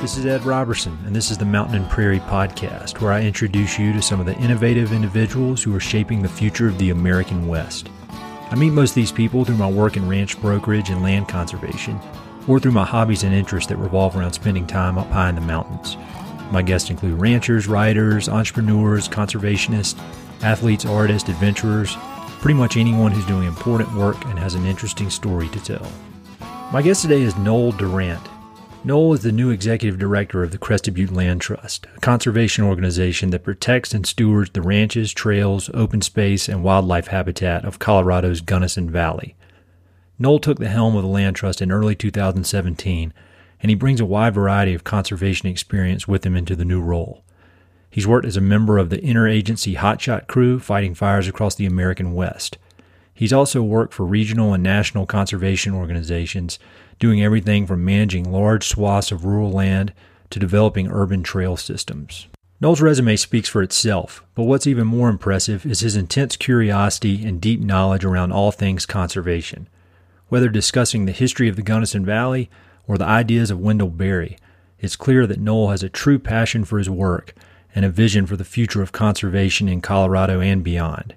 This is Ed Roberson, and this is the Mountain and Prairie Podcast, where I introduce you to some of the innovative individuals who are shaping the future of the American West. I meet most of these people through my work in ranch brokerage and land conservation, or through my hobbies and interests that revolve around spending time up high in the mountains. My guests include ranchers, writers, entrepreneurs, conservationists, athletes, artists, adventurers, pretty much anyone who's doing important work and has an interesting story to tell. My guest today is Noel Durant. Noel is the new executive director of the Crested Butte Land Trust, a conservation organization that protects and stewards the ranches, trails, open space, and wildlife habitat of Colorado's Gunnison Valley. Noel took the helm of the Land Trust in early 2017, and he brings a wide variety of conservation experience with him into the new role. He's worked as a member of the interagency hotshot crew fighting fires across the American West. He's also worked for regional and national conservation organizations doing everything from managing large swaths of rural land to developing urban trail systems. Noel's resume speaks for itself, but what's even more impressive is his intense curiosity and deep knowledge around all things conservation. Whether discussing the history of the Gunnison Valley or the ideas of Wendell Berry, it's clear that Noel has a true passion for his work and a vision for the future of conservation in Colorado and beyond.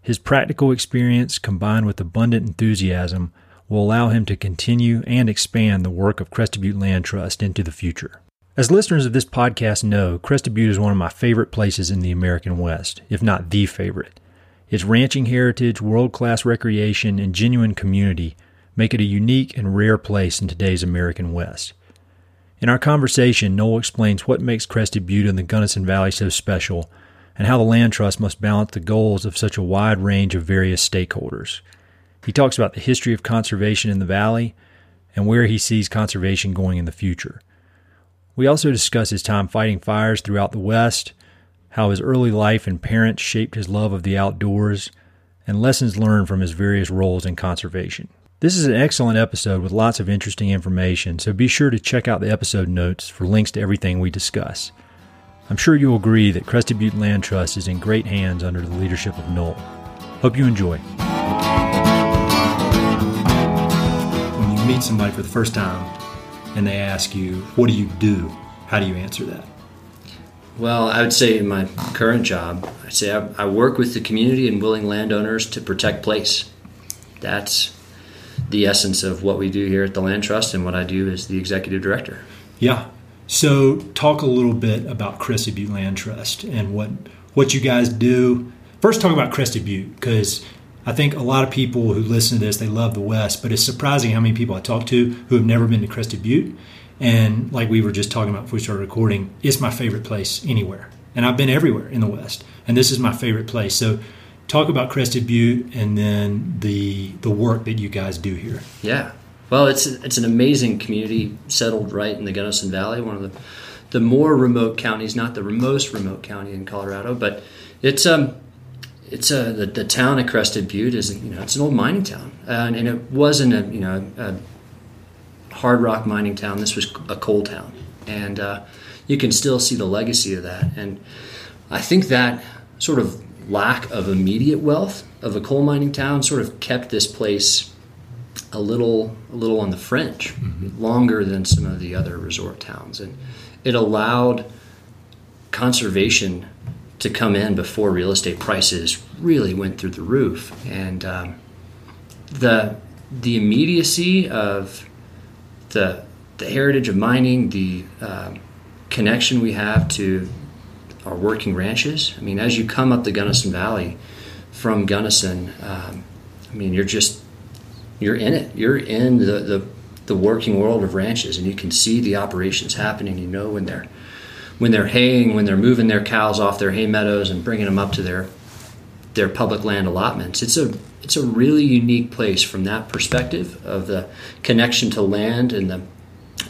His practical experience combined with abundant enthusiasm will allow him to continue and expand the work of Crested Butte Land Trust into the future. As listeners of this podcast know, Crested Butte is one of my favorite places in the American West, if not the favorite. Its ranching heritage, world class recreation, and genuine community make it a unique and rare place in today's American West. In our conversation, Noel explains what makes Crested Butte and the Gunnison Valley so special and how the Land Trust must balance the goals of such a wide range of various stakeholders. He talks about the history of conservation in the valley and where he sees conservation going in the future. We also discuss his time fighting fires throughout the West, how his early life and parents shaped his love of the outdoors, and lessons learned from his various roles in conservation. This is an excellent episode with lots of interesting information, so be sure to check out the episode notes for links to everything we discuss. I'm sure you'll agree that Crested Butte Land Trust is in great hands under the leadership of Noel. Hope you enjoy. Meet somebody for the first time and they ask you, What do you do? How do you answer that? Well, I would say in my current job, I say I, I work with the community and willing landowners to protect place. That's the essence of what we do here at the Land Trust and what I do as the executive director. Yeah. So, talk a little bit about Crested Butte Land Trust and what what you guys do. First, talk about Crested Butte because I think a lot of people who listen to this, they love the West, but it's surprising how many people I talk to who have never been to Crested Butte. And like we were just talking about before we started recording, it's my favorite place anywhere. And I've been everywhere in the West, and this is my favorite place. So, talk about Crested Butte and then the the work that you guys do here. Yeah, well, it's it's an amazing community settled right in the Gunnison Valley, one of the the more remote counties, not the most remote county in Colorado, but it's um it's a the, the town of Crested Butte is you know it's an old mining town, uh, and, and, it wasn't a you know a hard rock mining town. This was a coal town, and uh, you can still see the legacy of that. And I think that sort of lack of immediate wealth of a coal mining town sort of kept this place a little a little on the fringe mm-hmm. longer than some of the other resort towns, and it allowed conservation to come in before real estate prices really went through the roof, and um, the the immediacy of the the heritage of mining, the uh, connection we have to our working ranches. I mean, as you come up the Gunnison Valley from Gunnison, um, I mean, you're just you're in it. You're in the, the the working world of ranches, and you can see the operations happening. You know when they're when they're haying, when they're moving their cows off their hay meadows and bringing them up to their their public land allotments. It's a it's a really unique place from that perspective of the connection to land and the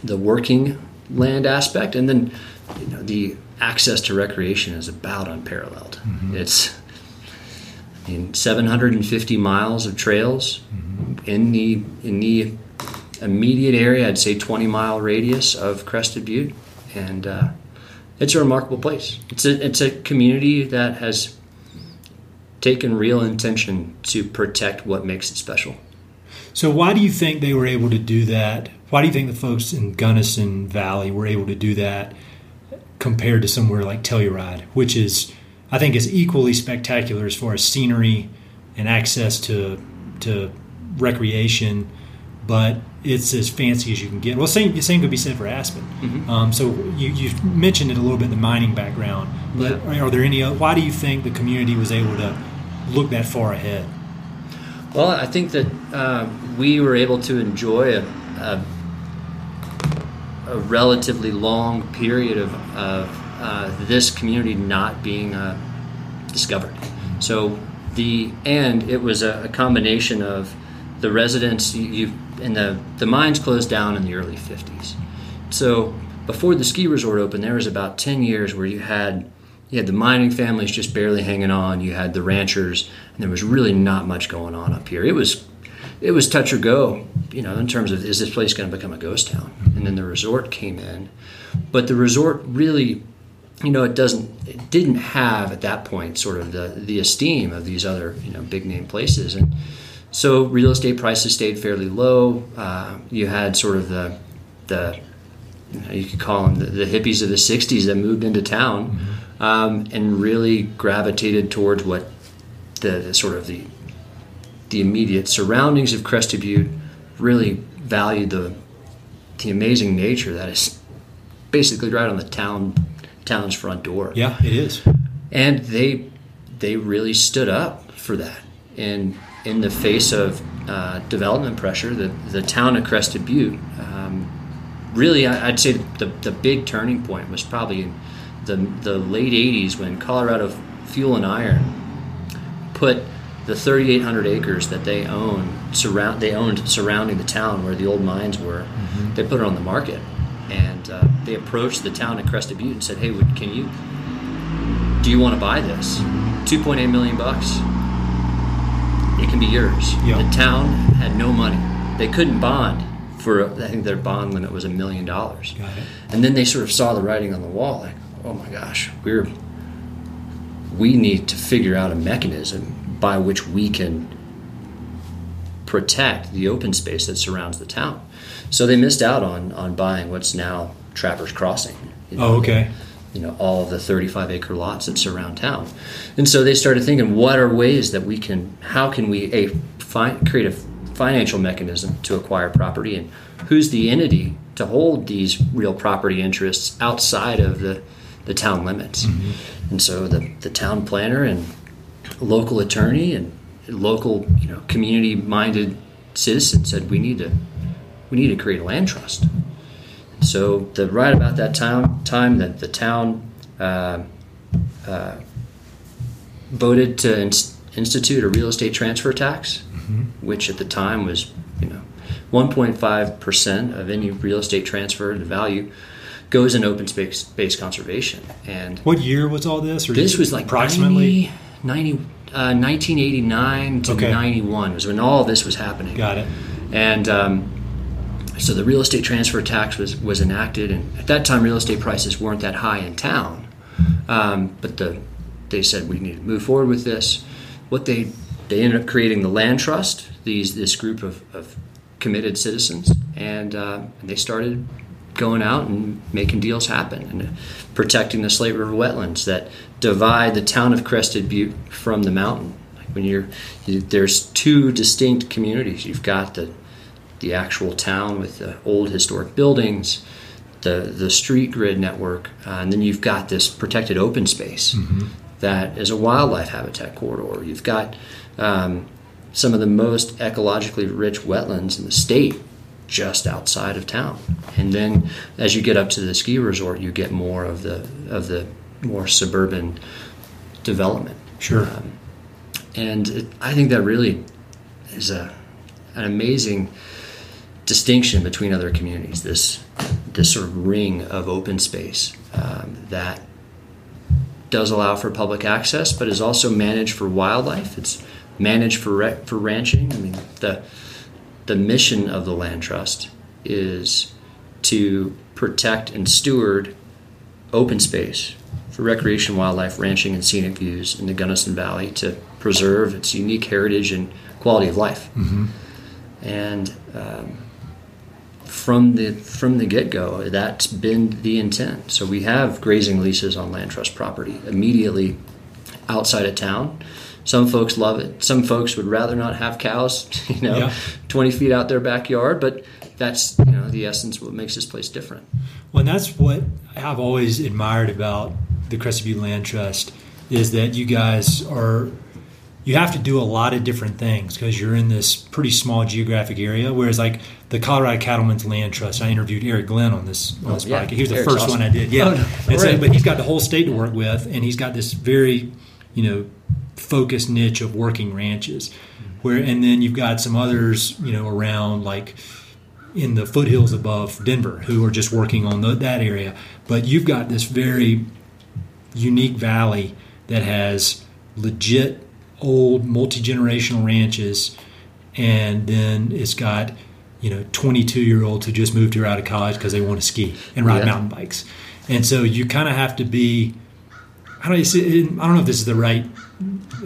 the working land aspect, and then you know the access to recreation is about unparalleled. Mm-hmm. It's I mean 750 miles of trails mm-hmm. in the in the immediate area. I'd say 20 mile radius of Crested Butte, and uh, it's a remarkable place. It's a it's a community that has taken real intention to protect what makes it special. So why do you think they were able to do that? Why do you think the folks in Gunnison Valley were able to do that compared to somewhere like Telluride, which is I think is equally spectacular as far as scenery and access to to recreation, but it's as fancy as you can get. Well, same same could be said for Aspen. Mm-hmm. Um, so you you mentioned it a little bit the mining background, but yeah. are there any? Why do you think the community was able to look that far ahead? Well, I think that uh, we were able to enjoy a, a, a relatively long period of, of uh, this community not being uh, discovered. So the and it was a, a combination of the residents. You and the the mines closed down in the early '50s. So before the ski resort opened, there was about 10 years where you had you had the mining families just barely hanging on. You had the ranchers, and there was really not much going on up here. It was it was touch or go, you know, in terms of is this place going to become a ghost town? And then the resort came in, but the resort really, you know, it doesn't, it didn't have at that point sort of the the esteem of these other you know big name places, and so real estate prices stayed fairly low. Uh, you had sort of the the you could call them the, the, hippies of the '60s that moved into town. Mm-hmm um, and really gravitated towards what the, the, sort of the the immediate surroundings of Crested Butte really valued the the amazing nature that is basically right on the town town's front door. Yeah, it is. And they they really stood up for that in in the face of uh, development pressure. The the town of Crested Butte. Um, really, I, would say the, the big turning point was probably in the, the late 80s when Colorado Fuel and Iron put the 3,800 acres that they own surround they owned surrounding the town where the old mines were. Mm-hmm. They put it on the market, and uh, they approached the town of Crested Butte and said, "Hey, can you do you want to buy this? 2.8 million bucks. Can be yours." The town had no money. They couldn't bond for I think their bond limit was a million dollars. And then they sort of saw the writing on the wall, like, oh my gosh, we're we need to figure out a mechanism by which we can protect the open space that surrounds the town. So they missed out on on buying what's now Trappers Crossing. You know, oh, okay. You know all of the 35 acre lots that surround town, and so they started thinking, what are ways that we can, how can we a find, create a financial mechanism to acquire property, and who's the entity to hold these real property interests outside of the the town limits. Mm-hmm. And so the, the town planner and local attorney and local you know community minded citizens said we need to we need to create a land trust. So the right about that time time that the town uh, uh, voted to inst- institute a real estate transfer tax, mm-hmm. which at the time was you know 1.5 percent of any real estate transfer to value goes in open space, space conservation. And what year was all this? this was like approximately 90, 90 uh, 1989 to okay. 91 was when all this was happening. Got it. And um, so the real estate transfer tax was was enacted, and at that time, real estate prices weren't that high in town. Um, but the they said we need to move forward with this. What they they ended up creating the land trust. These this group of, of committed citizens, and, uh, they started going out and making deals happen and protecting the Slate River wetlands that divide the town of Crested Butte from the mountain. Like when you're, you, there's two distinct communities. You've got the the actual town with the old historic buildings, the the street grid network, uh, and then you've got this protected open space mm-hmm. that is a wildlife habitat corridor. You've got um, some of the most ecologically rich wetlands in the state just outside of town. And then as you get up to the ski resort, you get more of the of the more suburban development. Sure. Um, and it, I think that really is a an amazing distinction between other communities. This this sort of ring of open space um, that does allow for public access, but is also managed for wildlife. It's managed for for ranching. I mean the the mission of the land trust is to protect and steward open space for recreation, wildlife, ranching, and scenic views in the Gunnison Valley to preserve its unique heritage and quality of life. Mm-hmm. and um, from the from the get go, that's been the intent. So we have grazing leases on land trust property immediately outside of town. Some folks love it. Some folks would rather not have cows, you know, yeah. 20 feet out their backyard. But that's you know the essence what makes this place different. Well, and that's what I've always admired about the Crested Butte Land Trust is that you guys are you have to do a lot of different things because you're in this pretty small geographic area. Whereas like the Colorado Cattlemen's Land Trust, I interviewed Eric Glenn on this on oh, this oh, yeah. podcast. He was the Eric's first awesome. one I did. Yeah, oh, no. so, but he's got the whole state to work with, and he's got this very you know focused niche of working ranches. Where and then you've got some others you know around like in the foothills above Denver who are just working on the, that area. But you've got this very unique valley that has legit old multi generational ranches, and then it's got you know 22 year olds who just moved here out of college because they want to ski and ride yeah. mountain bikes, and so you kind of have to be. I don't, I don't know if this is the right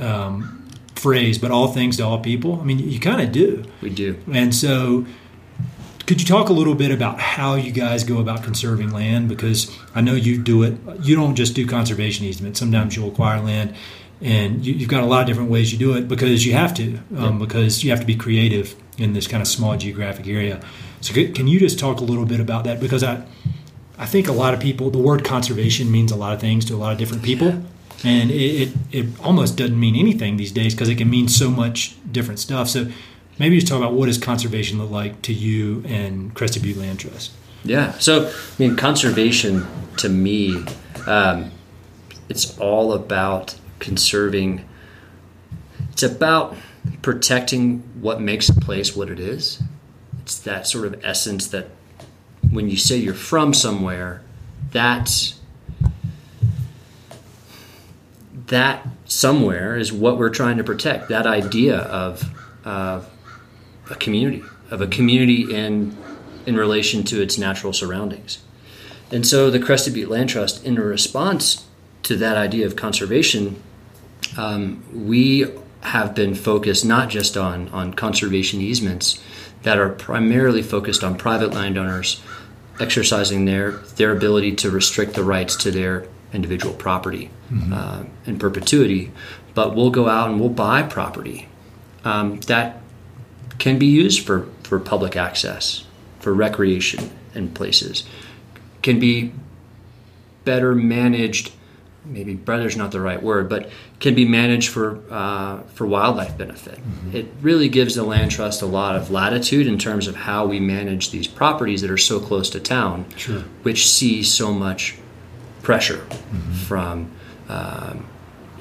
um, phrase, but all things to all people. I mean, you kind of do. We do. And so could you talk a little bit about how you guys go about conserving land? Because I know you do it. You don't just do conservation easements. Sometimes you'll acquire land, and you, have got a lot of different ways you do it because you have to. Um, Because you have to be creative in this kind of small geographic area. So can you just talk a little bit about that? Because I, I think a lot of people, the word conservation means a lot of things to a lot of different people. And it, it, it almost doesn't mean anything these days because it can mean so much different stuff. So maybe just talk about what does conservation look like to you and Crested Butte Land Trust. Yeah. So, I mean, conservation to me, um, it's all about conserving. It's about protecting what makes a place what it is. It's that sort of essence that when you say you're from somewhere, that's that somewhere is what we're trying to protect. That idea of of a community, of a community in in relation to its natural surroundings. And so the Crested Butte Land Trust, in response to that idea of conservation, um, we have been focused not just on, on conservation easements that are primarily focused on private landowners exercising their, their ability to restrict the rights to their individual property mm-hmm. uh, in perpetuity, but we'll go out and we'll buy property um, that can be used for, for public access, for recreation in places, can be better managed. Maybe "better" is not the right word, but can be managed for uh, for wildlife benefit. Mm-hmm. It really gives the land trust a lot of latitude in terms of how we manage these properties that are so close to town, sure. which see so much pressure mm-hmm. from um,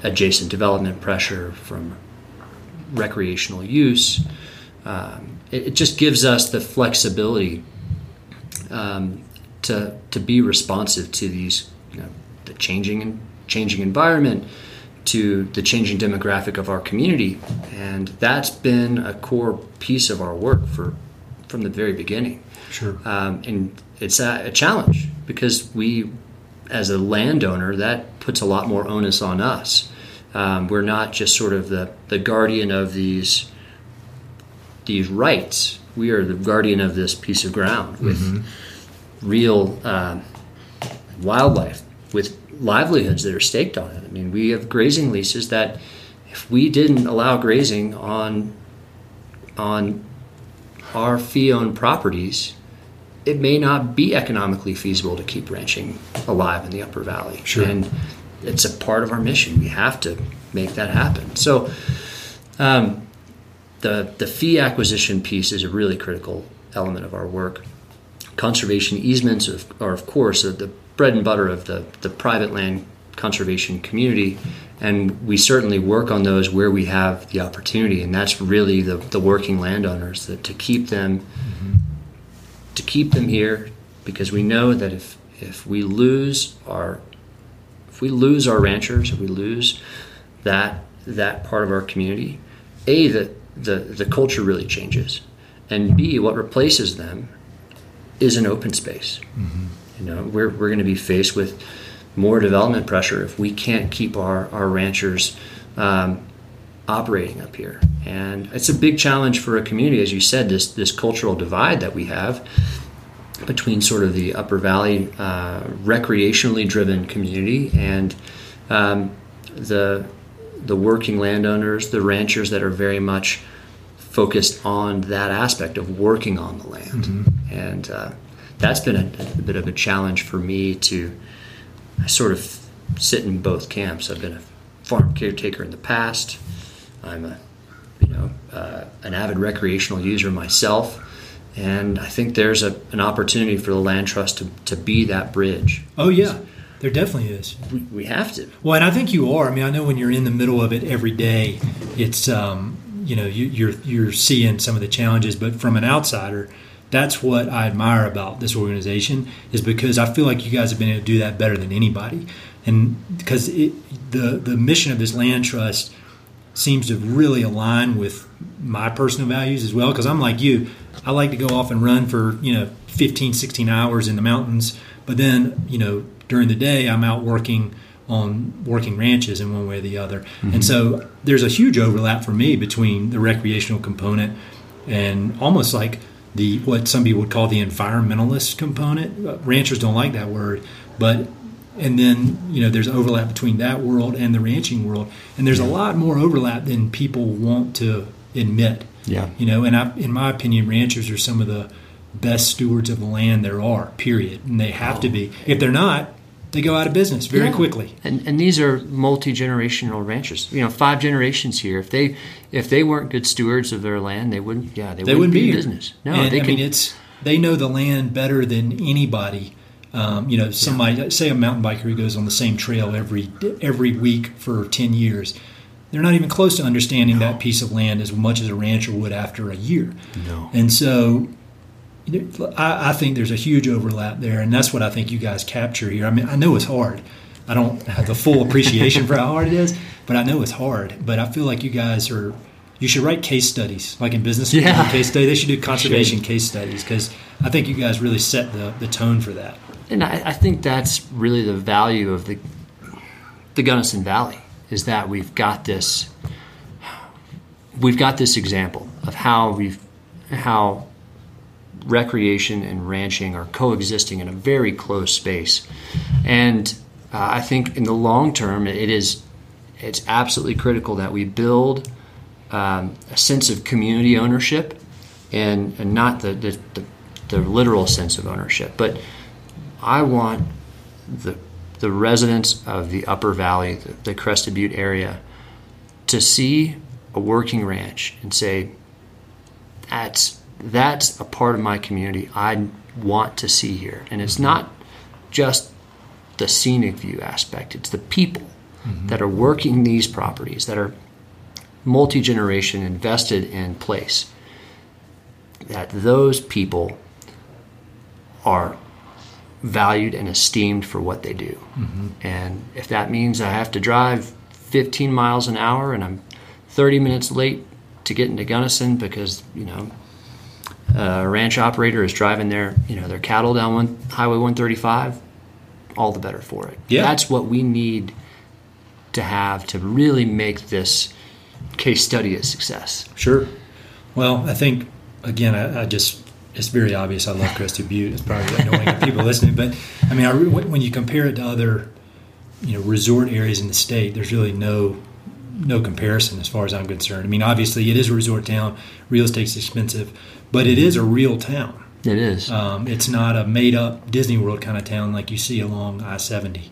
adjacent development pressure, from recreational use um, it, it, just gives us the flexibility um, to to be responsive to these you know, the changing and changing environment to the changing demographic of our community and that's been a core piece of our work for from the very beginning sure um, and it's a, a challenge because we as a landowner that puts a lot more onus on us um, we're not just sort of the, the guardian of these these rights. We are the guardian of this piece of ground with mm-hmm. real uh, wildlife, with livelihoods that are staked on it. I mean, we have grazing leases that if we didn't allow grazing on on our fee-owned properties, it may not be economically feasible to keep ranching alive in the Upper Valley. Sure. And it's a part of our mission. We have to make that happen. So, um, the, the fee acquisition piece is a really critical element of our work. Conservation easements are, of course, the bread and butter of the, the private land conservation community, and we certainly work on those where we have the opportunity, and that's really the, the working landowners that to keep them mm-hmm. to keep them here because we know that if if we lose our if we lose our ranchers, if we lose that that part of our community, a that the, the culture really changes. And B, what replaces them is an open space. Mm-hmm. You know, we're, we're going to be faced with more development pressure if we can't keep our, our ranchers um, operating up here. and it's a big challenge for a community, as you said. This this cultural divide that we have between sort of the Upper Valley uh, recreationally driven community and um, the the working landowners, the ranchers that are very much focused on that aspect of working on the land, mm-hmm. and uh, that's been a, a, bit of a challenge for me to I sort of sit in both camps. I've been a farm caretaker in the past. I'm a you know uh, an avid recreational user myself and I think there's a, an opportunity for the land trust to, to be that bridge. Oh yeah, there definitely is. We, we have to. Well, and I think you are. I mean, I know when you're in the middle of it every day, it's um, you know you, you're you're seeing some of the challenges, but from an outsider, that's what I admire about this organization is because I feel like you guys have been able to do that better than anybody, and because it, the the mission of this land trust seems to really align with my personal values as well. Because I'm like you, I like to go off and run for you know 15, 16 hours in the mountains, but then you know during the day I'm out working on working ranches in one way or the other. Mm-hmm. And so there's a huge overlap for me between the recreational component and almost like the what some people would call the environmentalist component. Uh, ranchers don't like that word, but and then you know there's overlap between that world and the ranching world, and there's a lot more overlap than people want to admit. Yeah, you know, and I, in my opinion, ranchers are some of the best stewards of the land there are. Period, and they have oh. to be. If they're not, they go out of business very yeah. quickly. And and these are multi generational ranchers. You know, five generations here. If they if they weren't good stewards of their land, they wouldn't. Yeah, they, they wouldn't, wouldn't be, in business. No, and, they I can, mean it's they know the land better than anybody. Um, you know, somebody yeah. say a mountain biker who goes on the same trail every every week for ten years. They're not even close to understanding no. that piece of land as much as a rancher would after a year. No. And so I, I, think there's a huge overlap there, and that's what I think you guys capture here. I mean, I know it's hard. I don't have the full appreciation for how hard it is, but I know it's hard. But I feel like you guys are. You should write case studies, like in business. Yeah. Case study. They should do conservation should. case studies because I think you guys really set the, the tone for that. And I, I think that's really the value of the the Gunnison Valley is that we've got this we've got this example of how we've how recreation and ranching are coexisting in a very close space. And uh, I think in the long term, it is it's absolutely critical that we build um, a sense of community ownership and, and not the, the, the, the, literal sense of ownership. But I want the, the residents of the Upper Valley, the, the Crested Butte area, to see a working ranch and say, that's that's a part of my community I want to see here. And it's not just the scenic view aspect, it's the people mm-hmm. that are working these properties, that are multi generation invested in place. That those people are valued and esteemed for what they do. Mm-hmm. And if that means I have to drive 15 miles an hour and I'm 30 minutes late to get into Gunnison because, you know, a ranch operator is driving their you know their cattle down one, Highway 135, all the better for it. Yeah. That's what we need to have to really make this case study a success. Sure. Well, I think again, I, I just it's very obvious I love Crested Butte. It's probably annoying to people listening, but I mean, I, when you compare it to other you know resort areas in the state, there's really no no comparison as far as I'm concerned. I mean, obviously it is a resort town. Real estate's expensive, but it is a real town. It is. Um, it's not a made up Disney World kind of town like you see along I seventy.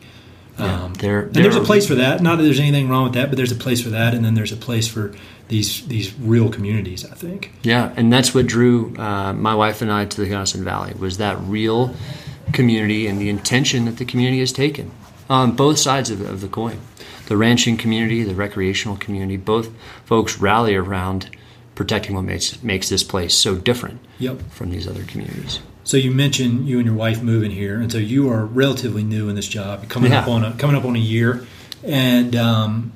Yeah, um, there, and there's a place for that. Not that there's anything wrong with that, but there's a place for that, and then there's a place for these these real communities. I think. Yeah, and that's what drew uh, my wife and I to the Gunnison Valley was that real community and the intention that the community has taken on both sides of, of the coin. The ranching community, the recreational community, both folks rally around protecting what makes makes this place so different yep. from these other communities. So you mentioned you and your wife moving here, and so you are relatively new in this job, coming yeah. up on a coming up on a year, and um,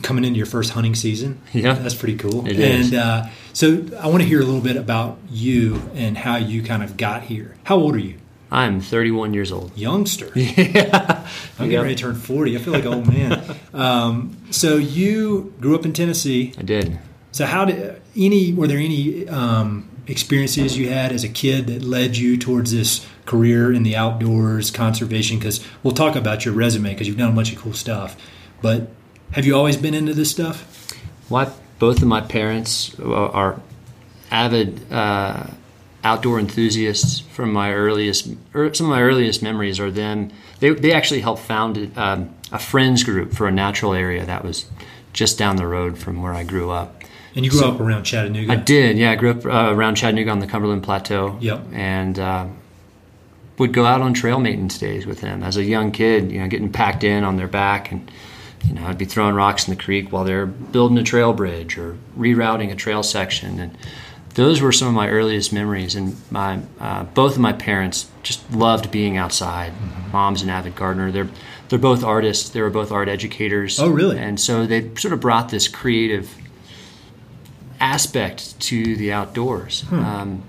coming into your first hunting season. Yeah, that's pretty cool. It and uh, so I want to hear a little bit about you and how you kind of got here. How old are you? I'm 31 years old. Youngster. Yeah. I'm getting ready to turn 40. I feel like an old man. um, so you grew up in Tennessee. I did. So how did any were there any um, experiences you had as a kid that led you towards this career in the outdoors, conservation? Because we'll talk about your resume because you've done a bunch of cool stuff. But have you always been into this stuff? Well, both of my parents are avid uh, outdoor enthusiasts. From my earliest, er, some of my earliest memories are them. They, they actually helped found um, a friends group for a natural area that was just down the road from where I grew up. And you grew so, up around Chattanooga. I did, yeah. I grew up uh, around Chattanooga on the Cumberland Plateau. Yep. And uh, would go out on trail maintenance days with them as a young kid. You know, getting packed in on their back, and you know, I'd be throwing rocks in the creek while they're building a trail bridge or rerouting a trail section. And those were some of my earliest memories. And my uh, both of my parents just loved being outside. Mm-hmm. Mom's an avid gardener. They're they're both artists. They were both art educators. Oh, really? And so they sort of brought this creative aspect to the outdoors. Hmm. Um,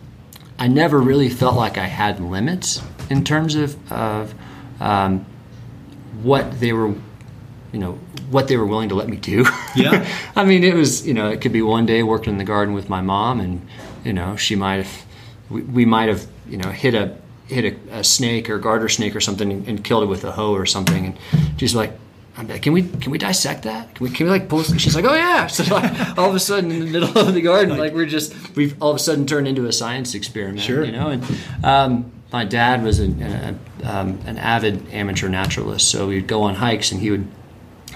I never really felt like I had limits in terms of, of um, what they were, you know, what they were willing to let me do. Yeah. I mean, it was, you know, it could be one day working in the garden with my mom, and you know, she might have, we, we might have, you know, hit a hit a, a, snake or garter snake or something and, and, killed it with a hoe or something, and she's like, I'm like, can we can we dissect that? Can we can we like pull? She's like, oh yeah. So like, all of a sudden in the middle of the garden, like we're just we've all of a sudden turned into a science experiment. Sure. You know, and um, my dad was an, um, an avid amateur naturalist, so we'd go on hikes and he would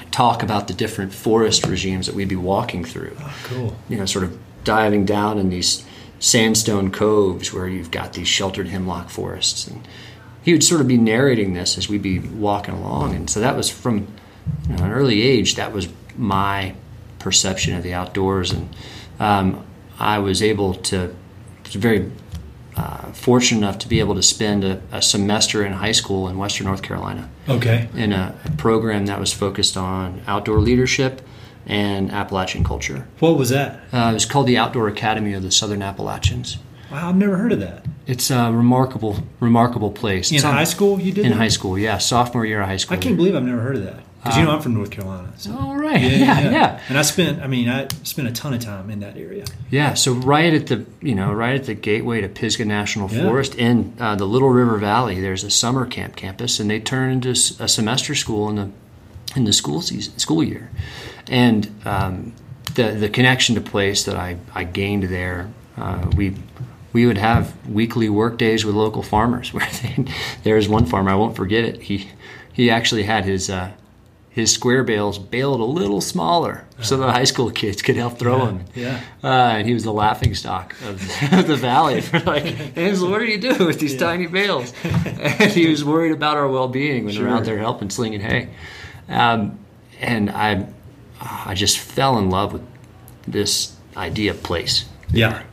talk about the different forest regimes that we'd be walking through. Oh, cool. You know, sort of diving down in these sandstone coves where you've got these sheltered hemlock forests and he would sort of be narrating this as we'd be walking along and so that was from know, an early age, that was my perception of the outdoors, and um, I was able to was very uh, fortunate enough to be able to spend a, a, semester in high school in Western North Carolina. Okay. In a, a, program that was focused on outdoor leadership and Appalachian culture. What was that? Uh, it was called the Outdoor Academy of the Southern Appalachians. Wow, I've never heard of that. It's a remarkable, remarkable place. In it's high on, school, you did in that? high school, yeah, sophomore year of high school. I can't believe I've never heard of that. Because you know I'm from North Carolina. So. All right. Yeah yeah, yeah, yeah, And I spent, I mean, I spent a ton of time in that area. Yeah. So right at the, you know, right at the gateway to Pisgah National Forest in uh, the Little River Valley, there's a summer camp campus, and they turn into a semester school in the in the school season, school year, and um, the the connection to place that I I gained there, uh, we we would have weekly work days with local farmers. Where they, one farmer I won't forget it. He he actually had his uh, his square bales baled a little smaller so the high school kids could help throw yeah, them. Yeah. Uh, and he was the laughing stock of, of the valley. For like, Ansel, what do you do with these yeah. tiny bales? And he was worried about our well being when sure. we are out there helping slinging hay. Um, and I, I just fell in love with this idea of place. Yeah.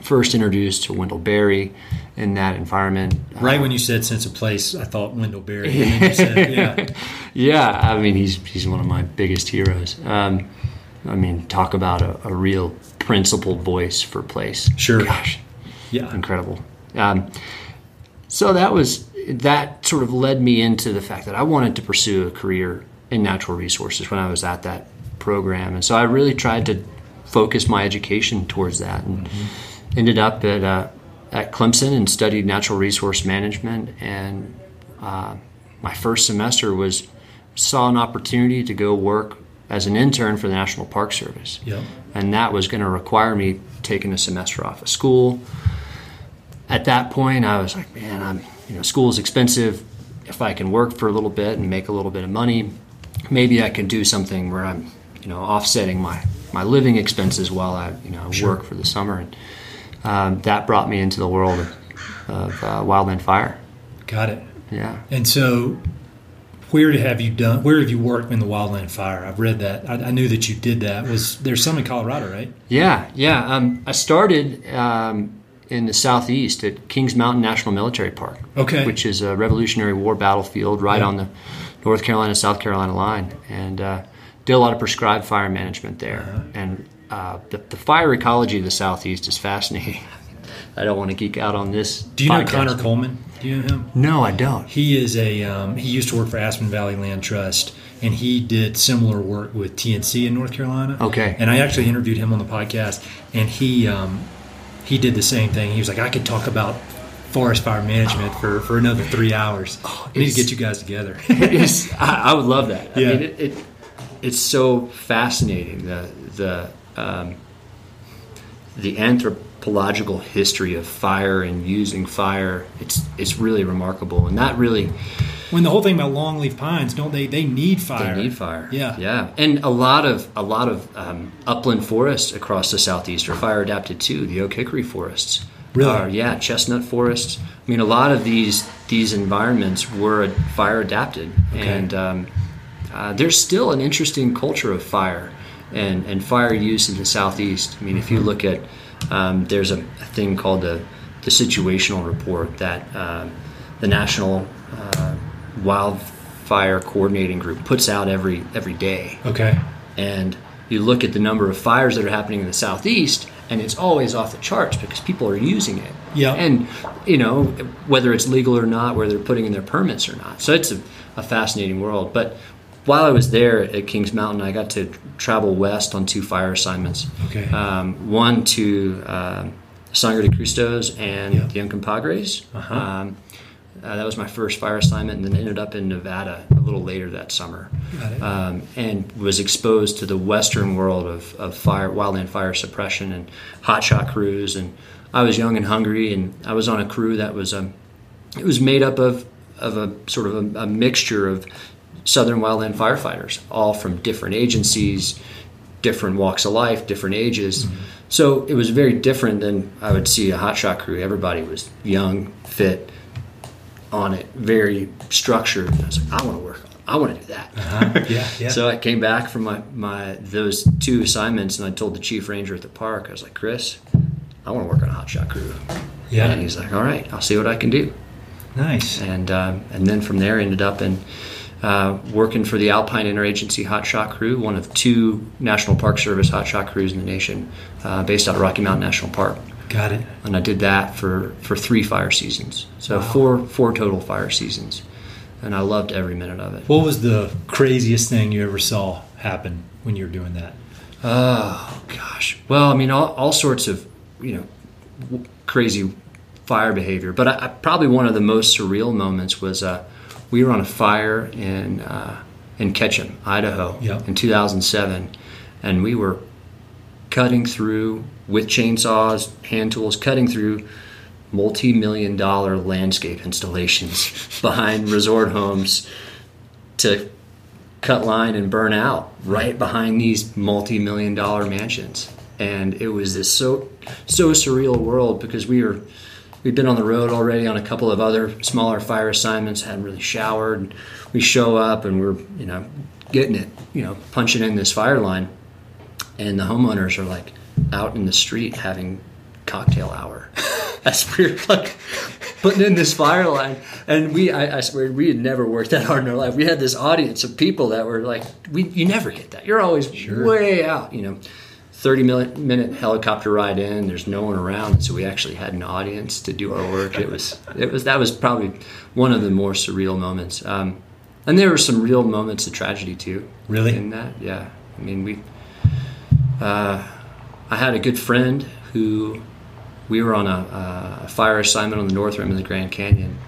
First introduced to Wendell Berry in that environment. Right uh, when you said sense of place, I thought Wendell Berry. said, yeah, yeah. I mean, he's he's one of my biggest heroes. Um, I mean, talk about a, a, real principled voice for place. Sure. Gosh. Yeah. Incredible. Um, so that was that sort of led me into the fact that I wanted to pursue a career in natural resources when I was at that program, and so I really tried to focus my education towards that, and mm-hmm. ended up at. Uh, at Clemson and studied natural resource management. And uh, my first semester was saw an opportunity to go work as an intern for the National Park Service. Yep. And that was going to require me taking a semester off of school. At that point, I was like, man, I'm you know, school is expensive. If I can work for a little bit and make a little bit of money, maybe I can do something where I'm, you know, offsetting my my living expenses while I, you know, sure. work for the summer. And um, that brought me into the world of, of uh, wildland fire. Got it. Yeah. And so, where have you done? Where have you worked in the wildland fire? I've read that. I, I knew that you did that. Was there's some in Colorado, right? Yeah, yeah. Um, I started um, in the southeast at Kings Mountain National Military Park. Okay. Which is a Revolutionary War battlefield right yeah. on the North Carolina South Carolina line, and uh, did a lot of prescribed fire management there, uh-huh. and uh, the, the fire ecology of the southeast is fascinating. I don't want to geek out on this. Do you podcast. know Connor Coleman? Do you know him? No, I don't. He is a um, he used to work for Aspen Valley Land Trust, and he did similar work with TNC in North Carolina. Okay. And I actually interviewed him on the podcast, and he um, he did the same thing. He was like, I could talk about forest fire management for, for another three hours. I need to get you guys together. I, I would love that. Yeah. I mean, it, it it's so fascinating the the um, the anthropological history of fire and using fire. It's it's really remarkable, and that really when the whole thing about longleaf pines, don't they? They need fire. they need fire. Yeah. yeah, and a lot of a lot of um, upland forests across the southeast are fire adapted too. The oak hickory forests. Really? Are, yeah, chestnut forests. I mean, a lot of these these environments were fire adapted, and um, uh, there's still an interesting culture of fire and, and fire use in the southeast. I mean, if you look at um, there's a, a thing called the the situational report that um, the National uh, Wildfire Coordinating Group puts out every every day, Okay. and you look at the number of fires that are happening in the southeast and it's always off the charts because people are using it Yeah. and you know whether it's legal or not whether they're putting in their permits or not so it's a, a fascinating world but while i was there at kings mountain i got to travel west on two fire assignments Okay. um, one to um sangre de cristos and Yeah. the uncompahgres Uh-huh. um, uh, that was my first fire assignment, and then ended up in Nevada a little later that summer, um, and was exposed to the Western world of, of fire, wildland fire suppression, and hotshot crews. And I was young and hungry, and I was on a crew that was um, it was made up of of a sort of a, a mixture of Southern wildland firefighters, all from different agencies, different walks of life, different ages. So it was very different than I would see a hotshot crew. Everybody was young, fit, on it, very structured. And I was like, I want to work. I want to do that. Uh-huh. Yeah. Yeah. So I came back from my, my those two assignments, and I told the chief ranger at the park, I was like, Chris, I want to work on a hotshot crew. yeah. And he's like, All right, I'll see what I can do. Nice. And um, and then from there, ended up in uh, working for the Alpine Interagency Hotshot Crew, one of two National Park Service hotshot crews in the nation, uh, based out of Rocky Mountain National Park. Got it. And I did that for, for three fire seasons, so Wow. four four total fire seasons, and I loved every minute of it. What was the craziest thing you ever saw happen when you were doing that? Oh gosh. Well, I mean, all, all sorts of you know w- crazy fire behavior, but I, I, probably one of the most surreal moments was uh, we were on a fire in uh, in Ketchum, Idaho, Yep. in 2007, and we were cutting through with chainsaws, hand tools, cutting through multi-million dollar landscape installations behind resort homes to cut line and burn out right behind these multi-million dollar mansions and it was this so so surreal world because we were we'd been on the road already on a couple of other smaller fire assignments hadn't really showered. We show up and we're you know getting it you know punching in this fire line. And the homeowners are like out in the street having cocktail hour. As we're like putting in this fire line. And we I, I swear we had never worked that hard in our life. We had this audience of people that were like we you never get that. You're always Sure. way out you know 30 minute, helicopter ride in there's no one around so we actually had an audience to do our work it was it was that was probably one of the more surreal moments um, and there were some real moments of tragedy too Really? in that yeah i mean we uh, I had a good friend who we were on a, a fire assignment on the north rim of the Grand Canyon.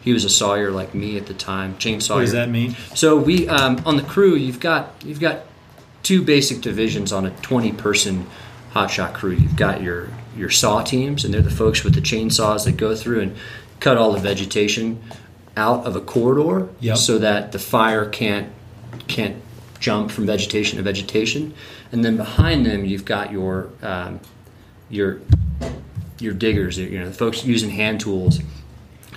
He was a sawyer like me at the time, chain sawyer. What does that mean? So we um, on the crew, you've got you've got two basic divisions on a 20 person hotshot crew. You've got your your saw teams, and they're the folks with the chainsaws that go through and cut all the vegetation out of a corridor, Yep. so that the fire can't can't jump from vegetation to vegetation. And then behind them, you've got your um, your your diggers, you know, the folks using hand tools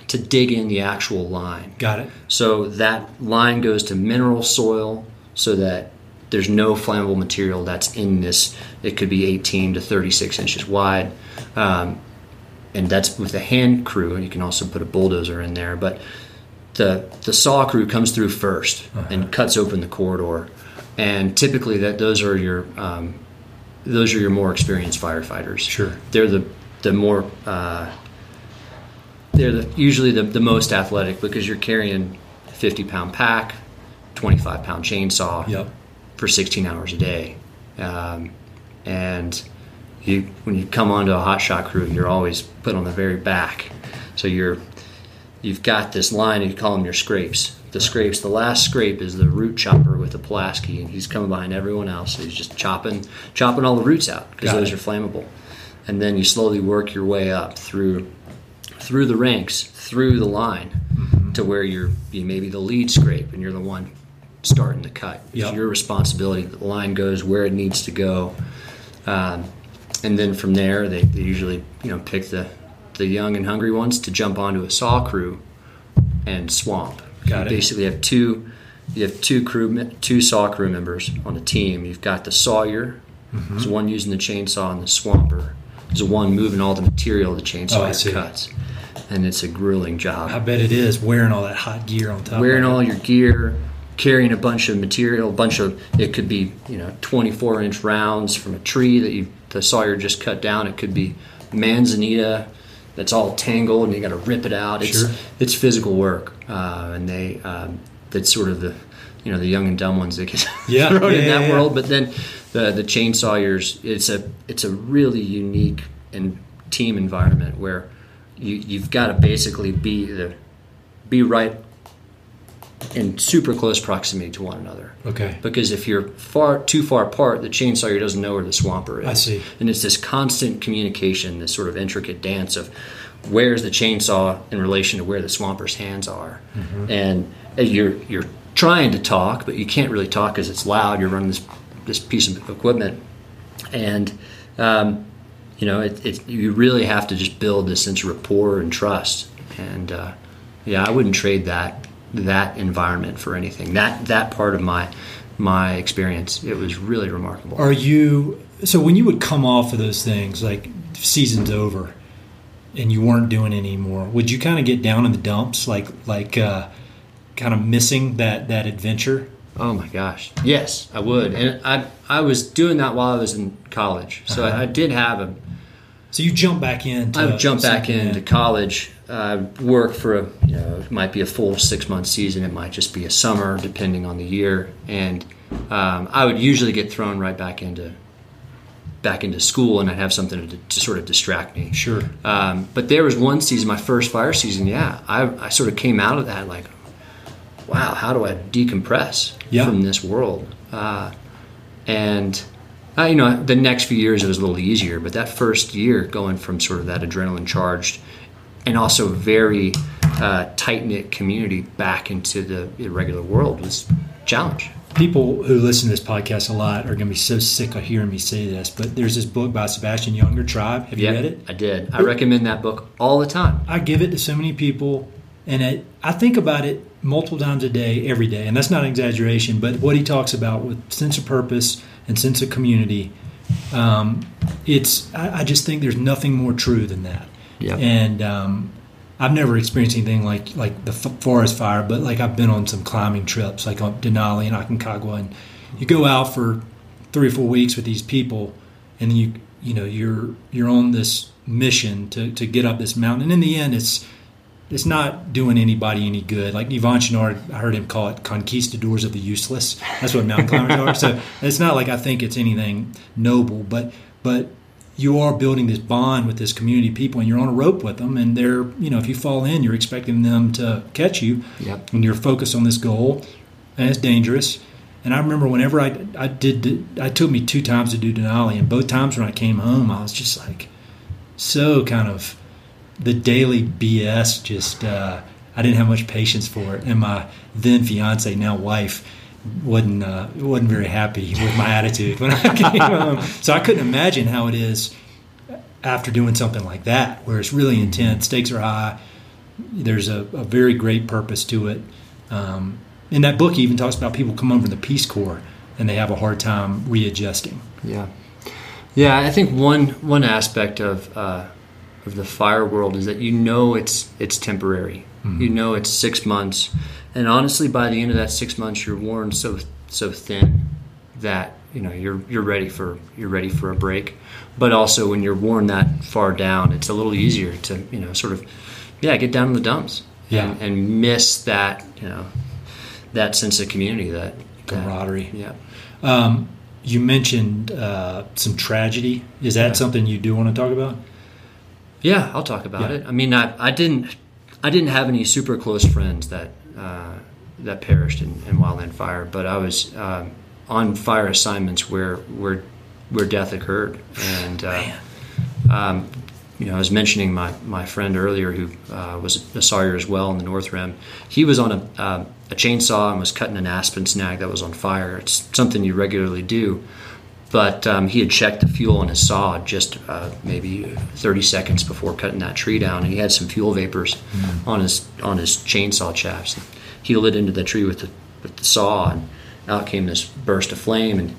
to dig in the actual line. Got it. So that line goes to mineral soil so that there's no flammable material that's in this. It could be 18 to 36 inches wide. Um, and that's with a hand crew, you can also put a bulldozer in there. But the the saw crew comes through 1st and cuts open the corridor, and typically that those are your um, those are your more experienced firefighters. Sure. they're the the more uh, they're the, usually the, the most athletic because you're carrying a 50 pound pack 25 pound chainsaw Yep. For 16 hours a day. Um, and you, when you come onto a hot shot crew, you're always put on the very back. So you're, you've got this line, you call them your scrapes. The scrapes, the last scrape is the root chopper with the Pulaski, and he's coming behind everyone else. So he's just chopping, chopping all the roots out because those it. are flammable. And then you slowly work your way up through, through the ranks, through the line, Mm-hmm. to where you're you may be the lead scrape, and you're the one starting the cut. It's Yep. your responsibility. The line goes where it needs to go, um, and then from there, they, they usually you know pick the the young and hungry ones to jump onto a saw crew and swamp. Got you it. basically have two you have two crew two saw crew members on the team. You've got the sawyer, Mm-hmm. there's one using the chainsaw, and the swamper. There's the one moving all the material the Oh, chainsaw see. cuts, and it's a grueling job I bet it is wearing all that hot gear on top. wearing of it. all your gear, carrying a bunch of material, a bunch of it could be you know 24 inch rounds from a tree that you the sawyer just cut down. It could be manzanita that's all tangled and you got to rip it out. It's Sure. it's physical work, uh, and they um, that's sort of the you know the young and dumb ones that get Yeah, thrown yeah, in that yeah, world. But then the the chainsawyers, it's a it's a really unique and team environment where you you've got to basically be the be right in super close proximity to one another. Okay. Because if you're far too far apart, the chainsawyer doesn't know where the swamper is. I see. And it's this constant communication, this sort of intricate dance of where's the chainsaw in relation to where the swamper's hands are, Mm-hmm. and uh, you're you're trying to talk, but you can't really talk because it's loud. You're running this this piece of equipment, and um, you know it, it, you really have to just build this sense of rapport and trust. And uh, yeah, I wouldn't trade that that environment for anything. That that part of my my experience, it was really remarkable. Are you so when you would come off of those things like season's over and you weren't doing it anymore? Would you kind of get down in the dumps, like like uh, kind of missing that that adventure? Oh my gosh, yes, I would. And I I was doing that while I was in college, so I, I did have a So you jump back into I would jump back into college, uh, work for a, you know, it might be a full six month season, it might just be a summer, depending on the year. And um, I would usually get thrown right back into back into school, and I'd have something to, to sort of distract me. Sure. Um, but there was one season, my first fire season. Yeah, I, I sort of came out of that like, wow, how do I decompress Yeah. from this world? Uh, and uh, you know, the next few years it was a little easier, but that first year, going from sort of that adrenaline charged, and also very uh, tight knit community back into the irregular world was a challenge. People who listen to this podcast a lot are going to be so sick of hearing me say this, but there's this book by Sebastian Junger, Tribe. Have you Yeah, read it? I did. I recommend that book all the time. I give it to so many people, and it, I think about it multiple times a day, every day, and that's not an exaggeration. But what he talks about with sense of purpose and sense of community, um, it's I, I just think there's nothing more true than that. Yep. And um, I've never experienced anything like like the f- forest fire, but like I've been on some climbing trips, like on Denali and Aconcagua, and you go out for three or four weeks with these people, and you you know you're you're on this mission to, to get up this mountain, and in the end, it's it's not doing anybody any good. Like Yvon Chouinard, I heard him call it conquistadors of the useless. That's what mountain climbers are. So it's not like I think it's anything noble, but but you are building this bond with this community of people, and you're on a rope with them, and they're you know if you fall in, you're expecting them to catch you, Yep. and you're focused on this goal, and it's dangerous. And I remember whenever I I did I took me two times to do Denali, and both times when I came home, I was just like so kind of the daily BS. Just uh, I didn't have much patience for it, and my then fiance, now wife, wasn't uh, wasn't very happy with my attitude when I came home. So I couldn't imagine how it is after doing something like that, where it's really intense, stakes are high. There's a, a very great purpose to it. Um, in that book, he even talks about people come over from the Peace Corps and they have a hard time readjusting. Yeah, yeah. I think one one aspect of uh, of the fire world is that you know it's it's temporary. You know it's six months, and honestly, by the end of that six months, you're worn so so thin that you know you're you're ready for you're ready for a break. But also, when you're worn that far down, it's a little easier to you know sort of yeah get down in the dumps Yeah. and, and miss that you know that sense of community, that camaraderie. yeah. Um, you mentioned uh, some tragedy. Is that Yeah. something you do want to talk about? Yeah, I'll talk about Yeah. it. I mean, I, I didn't I didn't have any super close friends that uh, that perished in, in wildland fire, but I was um, on fire assignments where where where death occurred, and uh, um, you know, I was mentioning my, my friend earlier who uh, was a sawyer as well in the North Rim. He was on a, uh, a chainsaw and was cutting an aspen snag that was on fire. It's something you regularly do, but um, he had checked the fuel on his saw just uh, maybe 30 seconds before cutting that tree down, and he had some fuel vapors on his on his chainsaw shafts. He lit into the tree with the, with the saw, and out came this burst of flame, and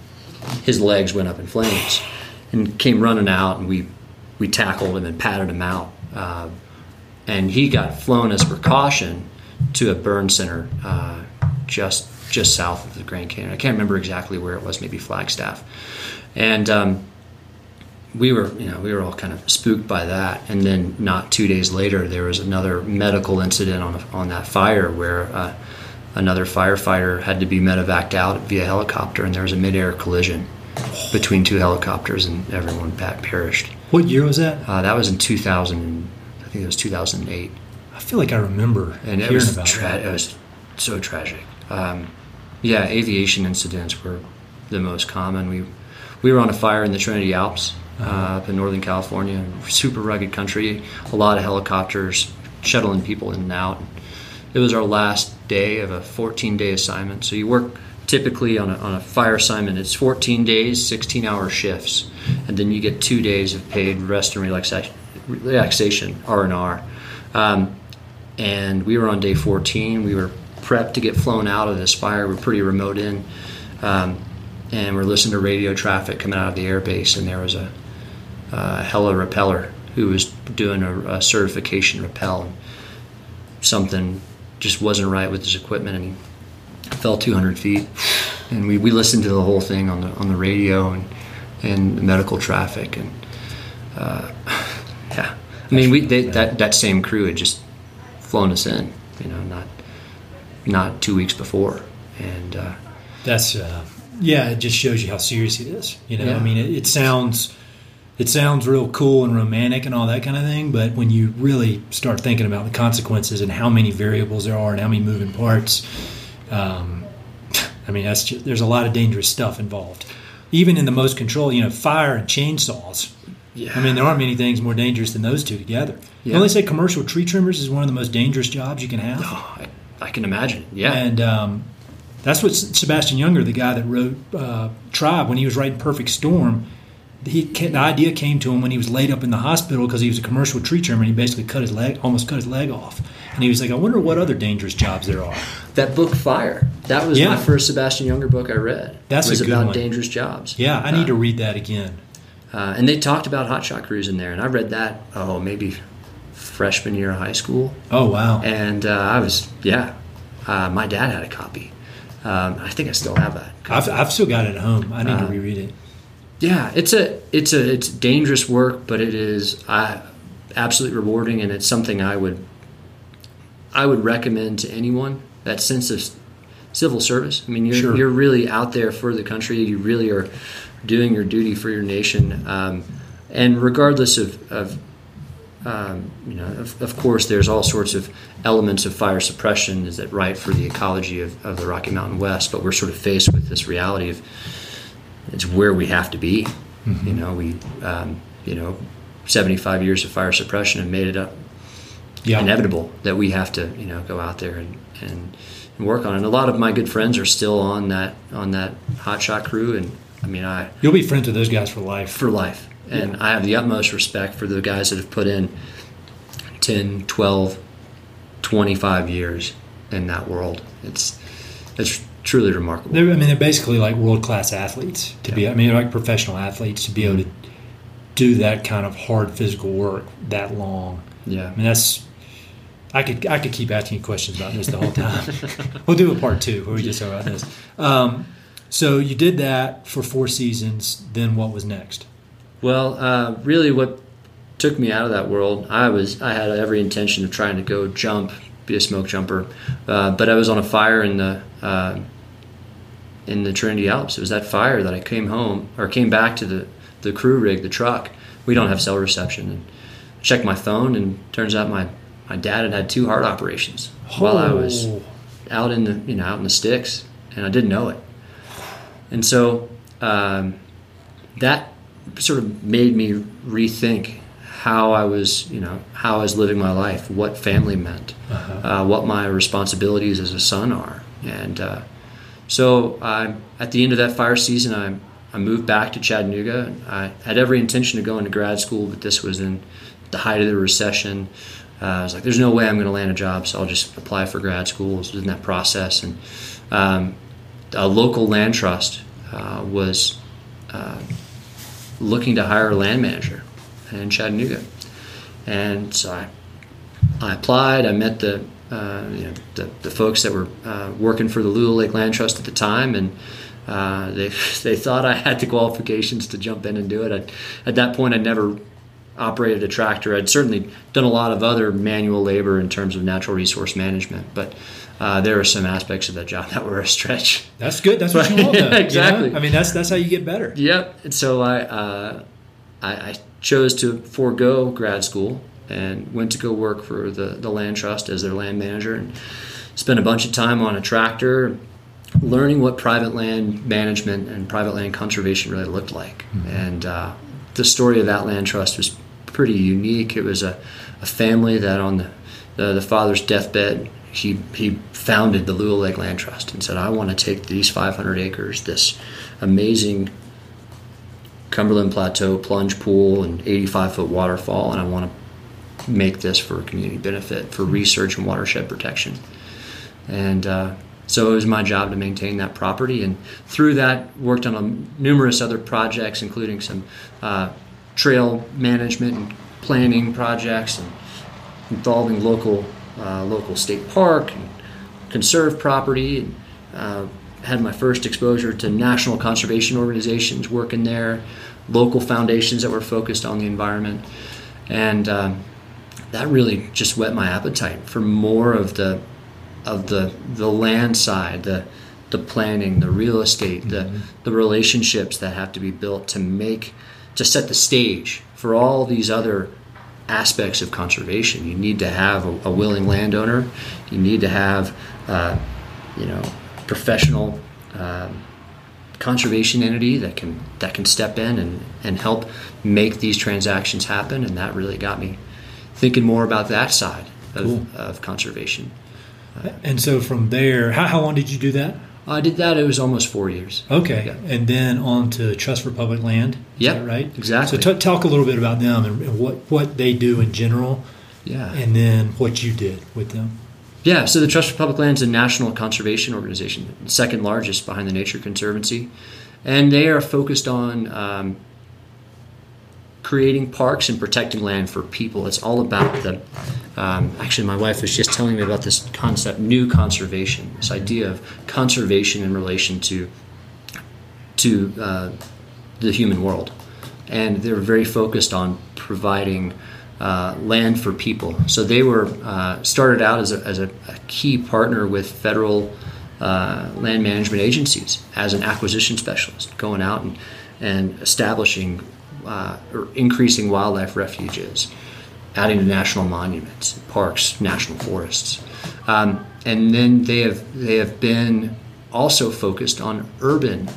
his legs went up in flames, and came running out, and we we tackled him and patted him out, uh, and he got flown as precaution to a burn center uh, just just south of the Grand Canyon. I can't remember exactly where it was, maybe Flagstaff, and um, we were you know we were all kind of spooked by that. And then not two days later, there was another medical incident on on that fire where. Uh, Another firefighter had to be medevaced out via helicopter, and there was a midair collision between two helicopters, and everyone pat- perished. What year was that? Uh, that was in 2000. I think it was 2008, I feel like I remember and it was about tra- that. it was so tragic. Um, yeah, aviation incidents were the most common. We we were on a fire in the Trinity Alps uh, up in Northern California, super rugged country. A lot of helicopters shuttling people in and out. It was our last day of a 14 day assignment. So you work typically on a, on a fire assignment. It's 14 days, 16 hour shifts, and then you get two days of paid rest and relaxation, relaxation R and R. Um, and we were on day 14. We were prepped to get flown out of this fire. We're pretty remote in, um, and we're listening to radio traffic coming out of the airbase. And there was a, a heli-rappeller who was doing a, a certification rappel. And something just wasn't right with his equipment, and he fell 200 feet. And we, we listened to the whole thing on the on the radio and and medical traffic and uh, yeah. I mean, we they, that that same crew had just flown us in, you know, not not two weeks before, and uh, That's uh, yeah. It just shows you how serious it is. You know, Yeah. I mean, it, it sounds it sounds real cool and romantic and all that kind of thing, but when you really start thinking about the consequences and how many variables there are and how many moving parts, um, I mean, that's just, there's a lot of dangerous stuff involved. Even in the most control, you know, fire and chainsaws. yeah. I mean, there aren't many things more dangerous than those two together. Yeah. Don't they say commercial tree trimmers is one of the most dangerous jobs you can have? I, I can imagine. Yeah, And um, that's what Sebastian Junger, the guy that wrote uh, Tribe, when he was writing Perfect Storm, he the idea came to him when he was laid up in the hospital because he was a commercial tree trimmer and he basically cut his leg, almost cut his leg off. And he was like, I wonder what other dangerous jobs there are. that book Fire. That was Yeah. my first Sebastian Junger book I read. That's a was about one. dangerous jobs. Yeah, I need Uh, to read that again. Uh, and they talked about hotshot crews in there, and I read that oh maybe freshman year of high school, Oh wow, and uh, I was yeah. Uh, my dad had a copy. Um, I think I still have that. I've, I've still got it at home. I need Uh, to reread it. Yeah, it's a it's a it's dangerous work, but it is uh, absolutely rewarding, and it's something I would I would recommend to anyone. That sense of civil service. I mean, you're Sure. you're really out there for the country. You really are doing your duty for your nation, um, and regardless of. of um, you know, of, of course, there's all sorts of elements of fire suppression is that right for the ecology of, of the Rocky Mountain West, but we're sort of faced with this reality of it's where we have to be. You know, we, um, you know, 75 years of fire suppression have made it up Yeah, inevitable that we have to, you know, go out there and, and, and work on it. And a lot of my good friends are still on that on that hotshot crew, and I mean, I you'll be friends with those guys for life. for life. And I have the utmost respect for the guys that have put in 10, 12, 25 years in that world. It's it's truly remarkable. They're, I mean, they're basically like world class athletes to be. I mean, they're like professional athletes to be able to do that kind of hard physical work that long. Yeah. I mean, that's. I could I could keep asking you questions about this the whole time. we'll do a part two where we just talk about this. Um, so you did that for four seasons. Then what was next? Well, uh, really, what took me out of that world, I was I had every intention of trying to go jump be a smoke jumper. Uh, but I was on a fire in the uh, in the Trinity Alps. It was that fire that I came home or came back to the the crew rig, the truck. We don't have cell reception, and checked my phone, and turns out my my dad had had two heart operations while I was Oh. out in the you know out in the sticks, and I didn't know it. And so um, that sort of made me rethink how I was you know how I was living my life, what family meant, uh, what my responsibilities as a son are, and uh, so I, at the end of that fire season, I I moved back to Chattanooga. I had every intention of going to grad school, but this was in the height of the recession. Uh, I was like, "There's no way I'm going to land a job, so I'll just apply for grad school." I was in that process, and um, a local land trust uh, was uh, looking to hire a land manager in Chattanooga, and so I I applied. I met the uh, you know the, the folks that were uh, working for the Lula Lake Land Trust at the time, and uh, they they thought I had the qualifications to jump in and do it. I, at that point, I'd never operated a tractor. I'd certainly done a lot of other manual labor in terms of natural resource management, but uh, there were some aspects of that job that were a stretch. That's good. That's what you want. Though, you know? Exactly. I mean, that's that's how you get better. Yep. And so I, uh, I I chose to forego grad school and went to go work for the the land trust as their land manager and spent a bunch of time on a tractor learning what private land management and private land conservation really looked like. And uh, the story of that land trust was pretty unique. It was a, a family that on the, the the father's deathbed he he founded the Lula Lake Land Trust and said, I want to take these 500 acres, this amazing Cumberland Plateau plunge pool and 85 foot waterfall, and I want to make this for community benefit, for research and watershed protection. And uh, so it was my job to maintain that property, and through that, worked on um, numerous other projects, including some uh, trail management and planning projects, and involving local uh, local state park and conserve property. And, uh, had my first exposure to national conservation organizations working there, local foundations that were focused on the environment, and um, that really just whet my appetite for more of the of the the land side, the the planning, the real estate, the the relationships that have to be built to make to set the stage for all these other aspects of conservation. You need to have a, a willing landowner. You need to have, uh, you know, professional um, conservation entity that can that can step in and, and help make these transactions happen. And that really got me thinking more about that side of, Cool. of conservation. And so from there, how, how long did you do that? I did that. It was almost four years. Okay, Yeah. and then on to Trust for Public Land. That right? exactly. So t- talk a little bit about them and, and what what they do in general, Yeah. and then what you did with them. Yeah, so the Trust for Public Land is a national conservation organization, second largest behind the Nature Conservancy, and they are focused on um, creating parks and protecting land for people. It's all about the. Um, actually, my wife was just telling me about this concept, new conservation. This idea of conservation in relation to to uh, the human world, and they're very focused on providing uh, land for people. So they were uh, started out as a, as a, a key partner with federal uh, land management agencies as an acquisition specialist, going out and and establishing uh, or increasing wildlife refuges, adding to national monuments, parks, national forests, um, and then they have they have been also focused on urban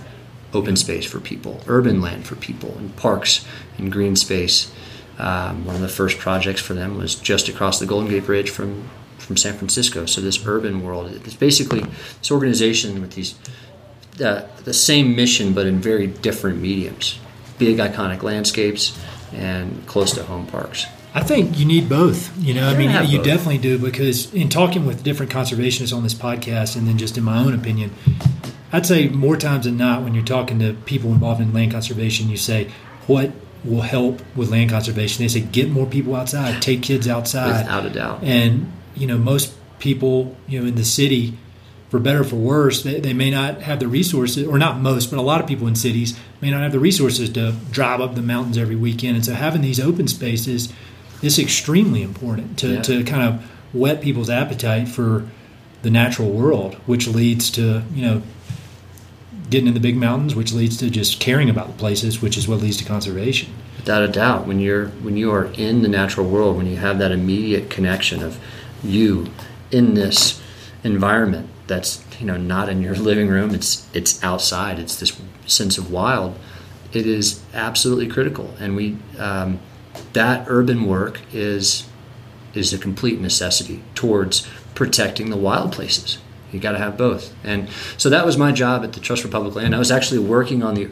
open space for people, urban land for people, and parks and green space. Um, one of the first projects for them was just across the Golden Gate Bridge from from San Francisco. So this urban world, it's basically this organization with these the, the same mission but in very different mediums, big iconic landscapes and close to home parks. I think you need both. You know, I mean, you both. definitely do because in talking with different conservationists on this podcast, and then just in my own opinion, I'd say more times than not, when you're talking to people involved in land conservation, you say, "What will help with land conservation?" They say, "Get more people outside, take kids outside." Without a doubt. And you know, most people, you know, in the city, for better or for worse, they, they may not have the resources, or not most, but a lot of people in cities may not have the resources to drive up the mountains every weekend. And so, having these open spaces is extremely important to, Yeah. to kind of whet people's appetite for the natural world, which leads to you know getting in the big mountains, which leads to just caring about the places, which is what leads to conservation. Without a doubt, when you're when you are in the natural world, when you have that immediate connection of you in this environment that's you know not in your living room, it's it's outside. It's this sense of wild. It is absolutely critical, and we um, that urban work is is a complete necessity towards protecting the wild places. You got to have both, and so that was my job at the Trust for Public Land. I was actually working on the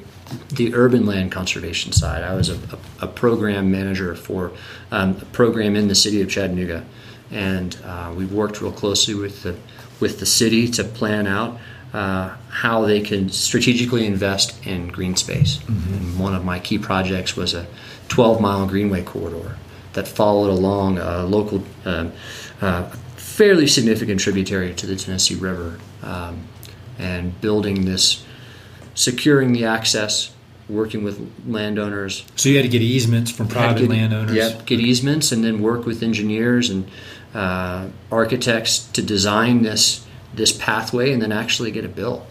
the urban land conservation side. I was a, a, a program manager for um, a program in the city of Chattanooga, and uh, we worked real closely with the with the city to plan out uh, how they can strategically invest in green space. Mm-hmm. And one of my key projects was a 12 mile greenway corridor that followed along a local. Uh, uh, fairly significant tributary to the Tennessee River, um, and building this, securing the access, working with landowners. So you had to get easements from private get, landowners. Yep, get easements, and then work with engineers and uh, architects to design this this pathway, and then actually get it built.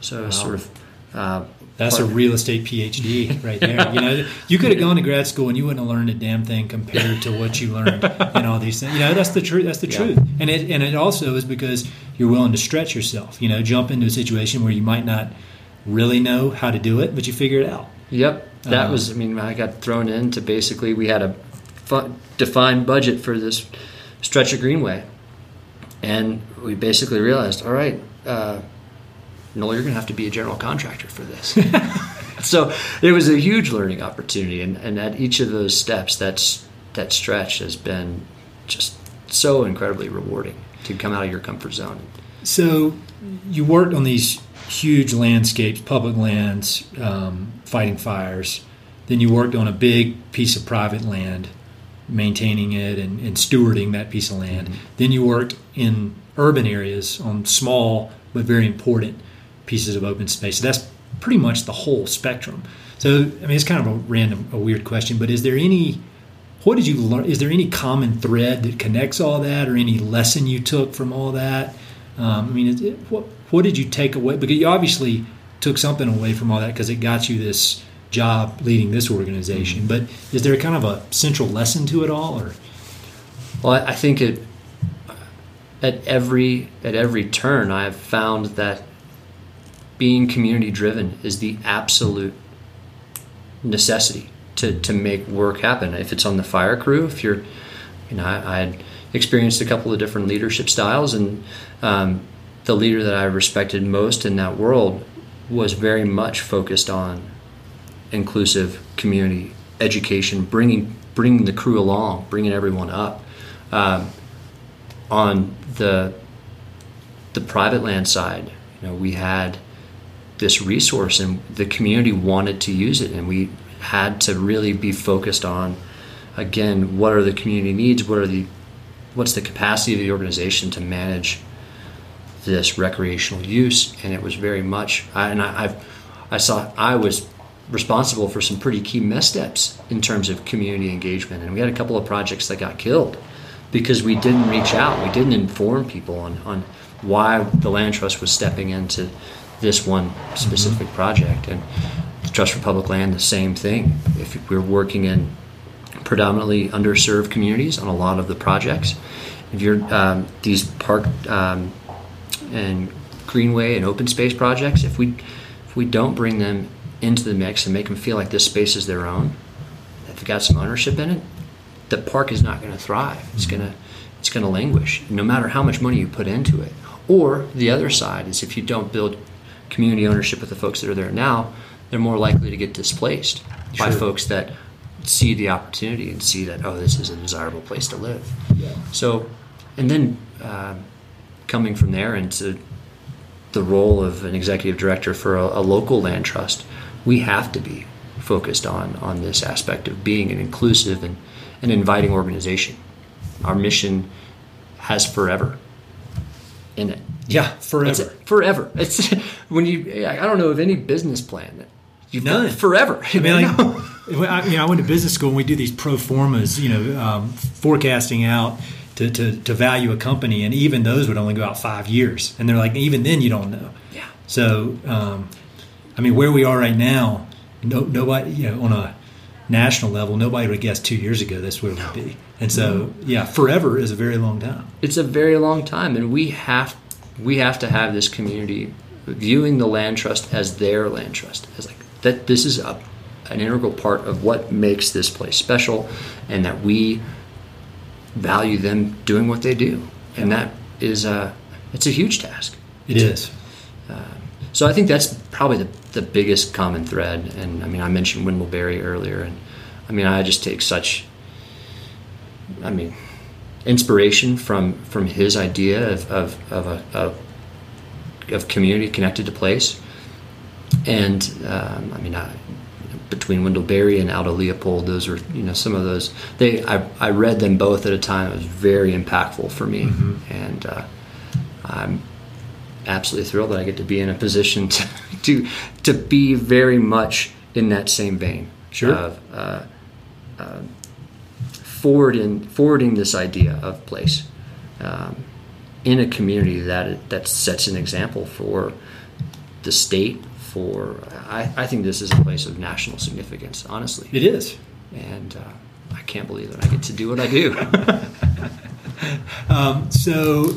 So wow. sort of uh, that's a real estate PhD right there. you know, you could have gone to grad school and you wouldn't have learned a damn thing compared to what you learned and all these things. You know, that's the truth. That's the yeah. truth. And it and it also is because you're willing to stretch yourself. You know, jump into a situation where you might not really know how to do it, but you figure it out. Yep, that um, was. I mean, I got thrown into basically we had a defined budget for this stretch of greenway, and we basically realized, all right. Uh, Noel, you're going to have to be a general contractor for this. so it was a huge learning opportunity, and, and at each of those steps, that's that stretch has been just so incredibly rewarding to come out of your comfort zone. So you worked on these huge landscapes, public lands, um, fighting fires. Then you worked on a big piece of private land, maintaining it and, and stewarding that piece of land. Mm-hmm. Then you worked in urban areas on small but very important pieces of open space. So that's pretty much the whole spectrum. So I mean, it's kind of a random, a weird question, but is there any? What did you learn? Is there any common thread that connects all that, or any lesson you took from all that? Um, I mean, it, what what did you take away? Because you obviously took something away from all that because it got you this job leading this organization. Mm-hmm. But is there kind of a central lesson to it all, or? Well, I think it at every at every turn I've found that being community driven is the absolute necessity to, to make work happen. If it's on the fire crew, if you're, you know, I, I experienced a couple of different leadership styles, and um, the leader that I respected most in that world was very much focused on inclusive community education, bringing bringing the crew along, bringing everyone up. Um, on the the private land side, you know, we had this resource and the community wanted to use it. And we had to really be focused on again what are the community needs? What are the what's the capacity of the organization to manage this recreational use? And it was very much I, and I, I've I saw I was responsible for some pretty key missteps in terms of community engagement. And we had a couple of projects that got killed because we didn't reach out. We didn't inform people on, on why the land trust was stepping into this one specific mm-hmm. project. And Trust for Public Land, the same thing. If we're working in predominantly underserved communities on a lot of the projects, if you're um, these park um, and greenway and open space projects, if we if we don't bring them into the mix and make them feel like this space is their own, if they've got some ownership in it, the park is not going to thrive. It's mm-hmm. going to it's going to languish, no matter how much money you put into it. Or the other side is if you don't build community ownership with the folks that are there now, they're more likely to get displaced by folks that see the opportunity and see that oh, this is a desirable place to live. Yeah. So, and then uh, coming from there into the role of an executive director for a, a local land trust, we have to be focused on on this aspect of being an inclusive and an inviting organization. Our mission has forever in it. Yeah, forever. It's, forever. It's when you. I don't know of any business plan. That you've None. forever. I mean, like, I, you know, I went to business school and we do these pro formas, you know, um, forecasting out, to, to, to value a company, and even those would only go out five years. And they're like, even then, you don't know. Yeah. So, um, I mean, where we are right now, no, nobody, you know, on a national level, nobody would guess two years ago this would no. be. And so, yeah, forever is a very long time. It's a very long time, and we have we have to have this community viewing the land trust as their land trust, as like that. This is a, an integral part of what makes this place special, and that we value them doing what they do, and that is a it's a huge task. It is. Uh, so I think that's probably the, the biggest common thread. And I mean, I mentioned Wendell Berry earlier, and I mean, I just take such, I mean, inspiration from from his idea of of of, a, of, of community connected to place. And um, I mean, I, between Wendell Berry and Aldo Leopold, those are you know some of those. They I, I read them both at a time. It was very impactful for me, mm-hmm. and uh, I'm absolutely thrilled that I get to be in a position to to, to be very much in that same vein sure. of uh, uh, forwarding forwarding this idea of place um, in a community that that sets an example for the state. For I, I think this is a place of national significance. Honestly, it is, and uh, I can't believe that I get to do what I do. um, so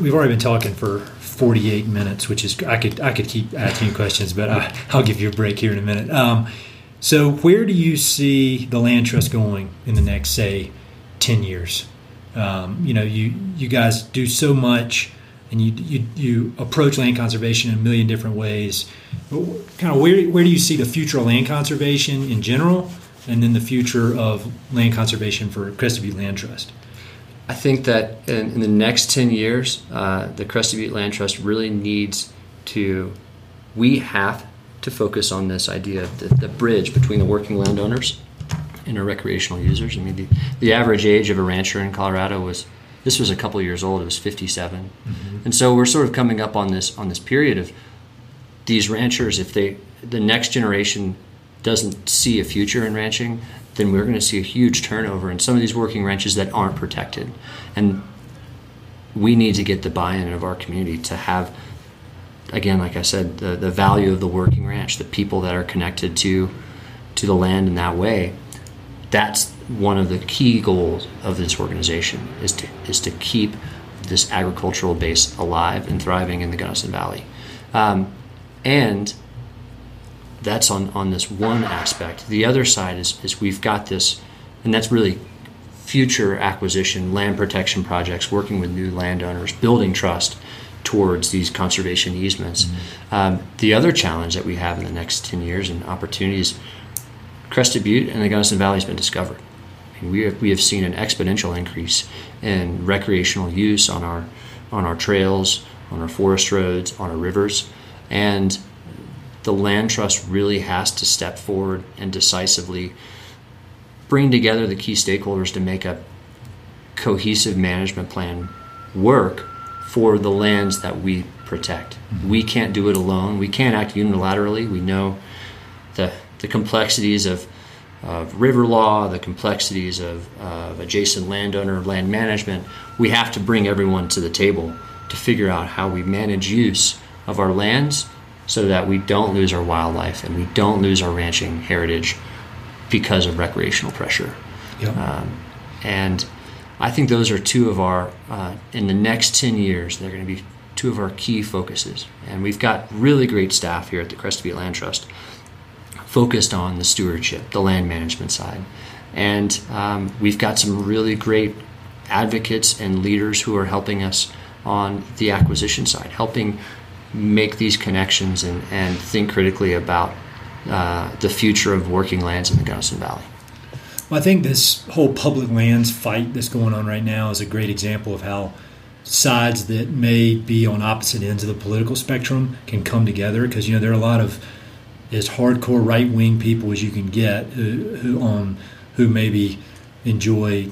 we've already been talking for 48 minutes, which is I could I could keep asking questions, but I, will give you a break here in a minute. Um, so, where do you see the land trust going in the next, say, 10 years? Um, you know, you you guys do so much, and you you, you approach land conservation in a million different ways. But kind of where where do you see the future of land conservation in general, and then the future of land conservation for Crested Butte Land Trust? I think that in, in the next 10 years, uh, the Crested Butte Land Trust really needs to, we have to focus on this idea of the, the bridge between the working landowners and our recreational users. I mean, the, the average age of a rancher in Colorado was, this was a couple years old, it was 57. Mm-hmm. And so we're sort of coming up on this, on this period of these ranchers, if they, the next generation doesn't see a future in ranching, then we're going to see a huge turnover in some of these working ranches that aren't protected. And we need to get the buy-in of our community to have again like i said the, the value of the working ranch the people that are connected to to the land in that way that's one of the key goals of this organization is to is to keep this agricultural base alive and thriving in the gunnison valley um, and that's on, on this one aspect. The other side is, is we've got this, and that's really future acquisition, land protection projects, working with new landowners, building trust towards these conservation easements. Mm-hmm. Um, the other challenge that we have in the next 10 years and opportunities, Crested Butte and the Gunnison Valley has been discovered. we, have, we have seen an exponential increase in recreational use on our, on our trails, on our forest roads, on our rivers, and the land trust really has to step forward and decisively bring together the key stakeholders to make a cohesive management plan work for the lands that we protect. Mm-hmm. We can't do it alone. We can't act unilaterally. We know the the complexities of, of river law, the complexities of, of adjacent landowner land management. We have to bring everyone to the table to figure out how we manage use of our lands so that we don't lose our wildlife and we don't lose our ranching heritage because of recreational pressure. Yep. Um, and I think those are two of our, uh, in the next 10 years, they're going to be two of our key focuses. And we've got really great staff here at the Butte Land Trust focused on the stewardship, the land management side. And um, we've got some really great advocates and leaders who are helping us on the acquisition side, helping make these connections and, and think critically about uh, the future of working lands in the Gunnison Valley. Well, I think this whole public lands fight that's going on right now is a great example of how sides that may be on opposite ends of the political spectrum can come together. Because you know there are a lot of as hardcore right wing people as you can get who, who on who maybe enjoy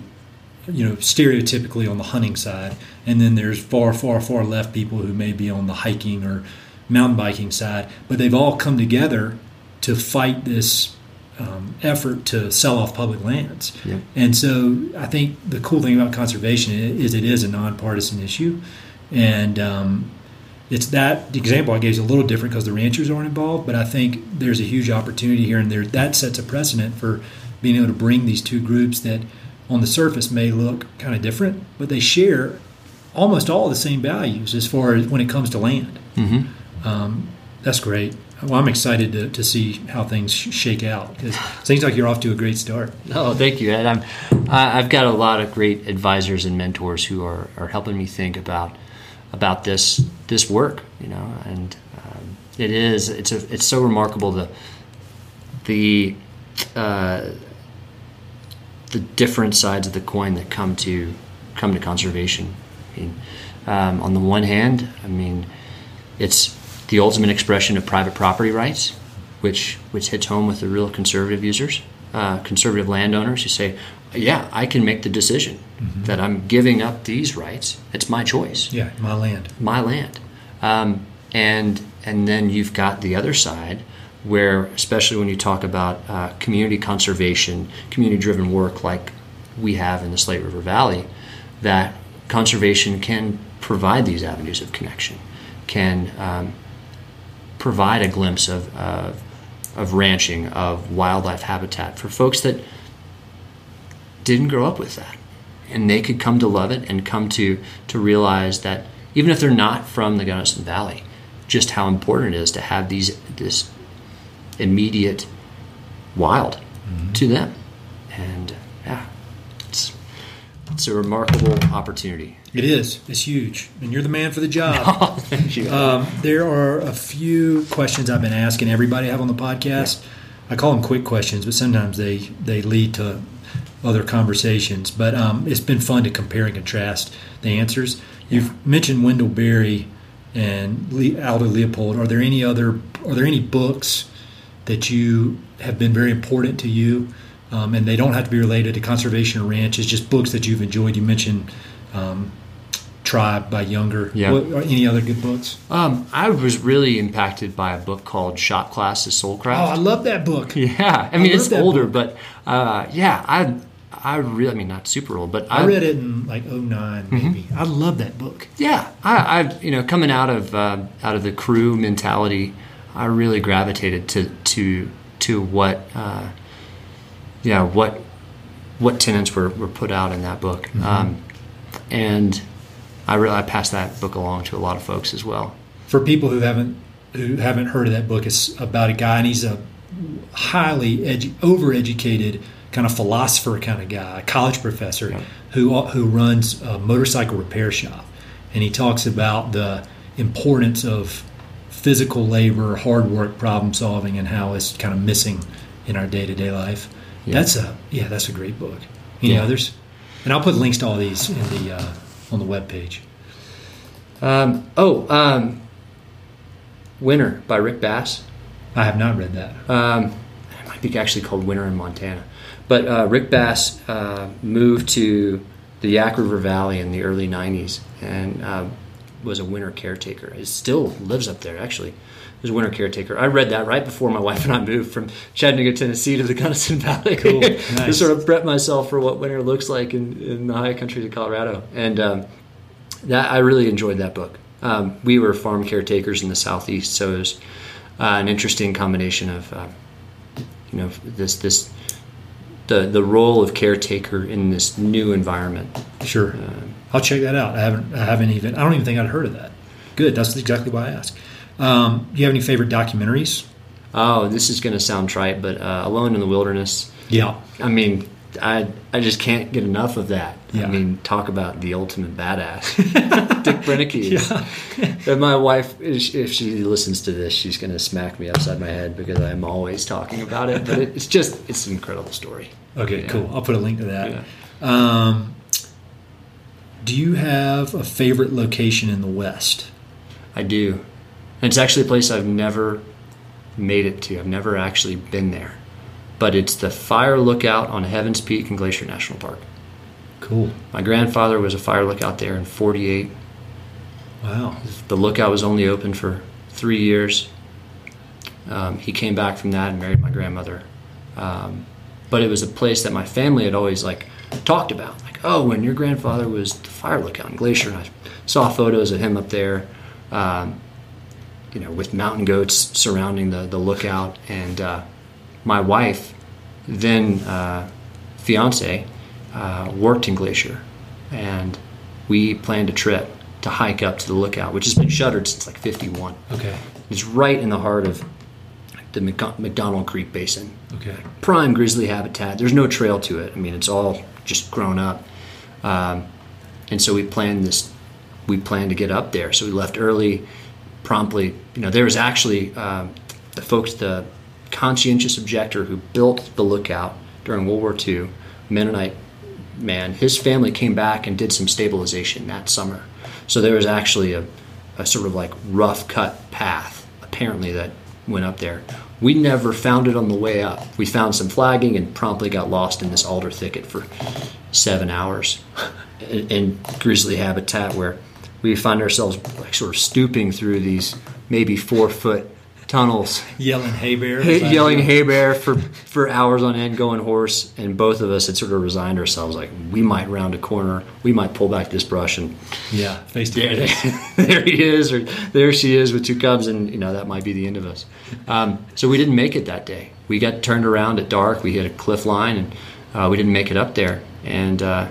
you know, stereotypically on the hunting side, and then there's far, far, far left people who may be on the hiking or mountain biking side, but they've all come together to fight this um, effort to sell off public lands. Yeah. And so I think the cool thing about conservation is it is a nonpartisan issue. And um, it's that example I gave is a little different because the ranchers aren't involved, but I think there's a huge opportunity here, and there that sets a precedent for being able to bring these two groups that on the surface may look kind of different, but they share almost all the same values as far as when it comes to land. Mm-hmm. Um, that's great. Well, I'm excited to, to see how things shake out because seems like you're off to a great start. Oh, thank you, Ed. I'm, I've got a lot of great advisors and mentors who are, are helping me think about about this this work. You know, and um, it is it's a, it's so remarkable the the uh, the different sides of the coin that come to come to conservation. I mean, um, on the one hand, I mean, it's the ultimate expression of private property rights, which which hits home with the real conservative users, uh, conservative landowners who say, "Yeah, I can make the decision that I'm giving up these rights. It's my choice, Yeah, my land. my land." Um, and and then you've got the other side, where especially when you talk about uh, community conservation, community-driven work like we have in the Slate River Valley, that conservation can provide these avenues of connection, can um, provide a glimpse of, of, of ranching, of wildlife habitat for folks that didn't grow up with that. And they could come to love it and come to, to realize that even if they're not from the Gunnison Valley, just how important it is to have these this immediate wild mm-hmm. to them. And yeah, it's, it's a remarkable opportunity. It is. It's huge, and you're the man for the job. Oh, thank you. Um, there are a few questions I've been asking everybody I have on the podcast. I call them quick questions, but sometimes they they lead to other conversations. But um, it's been fun to compare and contrast the answers. You've mentioned Wendell Berry and Le- Aldo Leopold. Are there any other? Are there any books that you have been very important to you? Um, and they don't have to be related to conservation or ranch. It's just books that you've enjoyed. You mentioned um, Tribe by Junger. Yeah. What, are any other good books? Um, I was really impacted by a book called Shop Class is Oh, I love that book. yeah, I mean love it's older, book. but uh, yeah, I I really, I mean not super old, but I read it in like 09 maybe. I love that book. Yeah, I, I you know coming out of uh, out of the crew mentality, I really gravitated to to to what uh, yeah what what tenants were, were put out in that book, um, and I really I pass that book along to a lot of folks as well. For people who haven't who haven't heard of that book, it's about a guy and he's a highly edu- overeducated kind of philosopher kind of guy, a college professor Yeah. who who runs a motorcycle repair shop, and he talks about the importance of physical labor, hard work, problem solving, and how it's kind of missing in our day to day life. Yeah. That's a yeah, that's a great book. Any Yeah. others? And I'll put links to all these in the uh, on the web page. Um, oh, um, Winter by Rick Bass. I have not read that. Um, it might be actually called Winter in Montana. But uh, Rick Bass uh, moved to the Yaak River Valley in the early 90s and uh, was a winter caretaker. He still lives up there, actually. Winter caretaker. I read that right before my wife and I moved from Chattanooga, Tennessee to the Gunnison Valley. Cool. to sort of prep myself for what winter looks like in, in the high country of Colorado. And um, that I really enjoyed that book. Um, we were farm caretakers in the southeast, so it was uh, an interesting combination of uh, you know this this the the role of caretaker in this new environment. Sure, I'll check that out. I haven't. I haven't even. I don't even think I'd heard of that. Good. That's exactly why I asked. Um, do you have any favorite documentaries? Oh, this is going to sound trite, but uh, Alone in the Wilderness. Yeah. I mean, I I just can't get enough of that. Yeah. I mean, talk about the ultimate badass, Dick Proenneke. And my wife, if she listens to this, she's going to smack me upside my head because I'm always talking about it. But it's just it's an incredible story. Okay. Yeah. Cool. I'll put a link to that. Yeah. Um, do you have a favorite location in the West? I do. And it's actually a place I've never made it to. I've never actually been there. But it's the fire lookout on Heavens Peak in Glacier National Park. Cool. My grandfather was a fire lookout there in 48. Wow. The lookout was only open for three years. Um, he came back from that and married my grandmother Um, but it was a place that my family had always like talked about. Like, oh, when your grandfather was the fire lookout in Glacier, and I saw photos of him up there, um, you know, with mountain goats surrounding the, the lookout. And uh, my wife, then uh, fiance, uh, worked in Glacier. And we planned a trip to hike up to the lookout, which has been shuttered since like 51. Okay. It's right in the heart of the McDonald Creek Basin. Okay. Prime grizzly habitat. There's no trail to it. I mean, it's all just grown up. Um, and so we planned this. We planned to get up there. So we left early, promptly. You know, there was actually um, the folks, the conscientious objector who built the lookout during World War II, Mennonite man. His family came back and did some stabilization that summer. So there was actually a, a sort of like rough cut path, apparently, that went up there. We never found it on the way up. We found some flagging and promptly got lost in this alder thicket for seven hours in, in grizzly habitat where we find ourselves like sort of stooping through these maybe four foot tunnels Yelling hey bear. Hey, yelling hey bear for, for hours on end, going hoarse, and both of us had sort of resigned ourselves. Like we might round a corner, we might pull back this brush, and Yeah. Face to there, face. there he is, or there she is with two cubs, and you know that might be the end of us. Um, so we didn't make it that day. We got turned around at dark. We hit a cliff line, and uh, we didn't make it up there, and uh,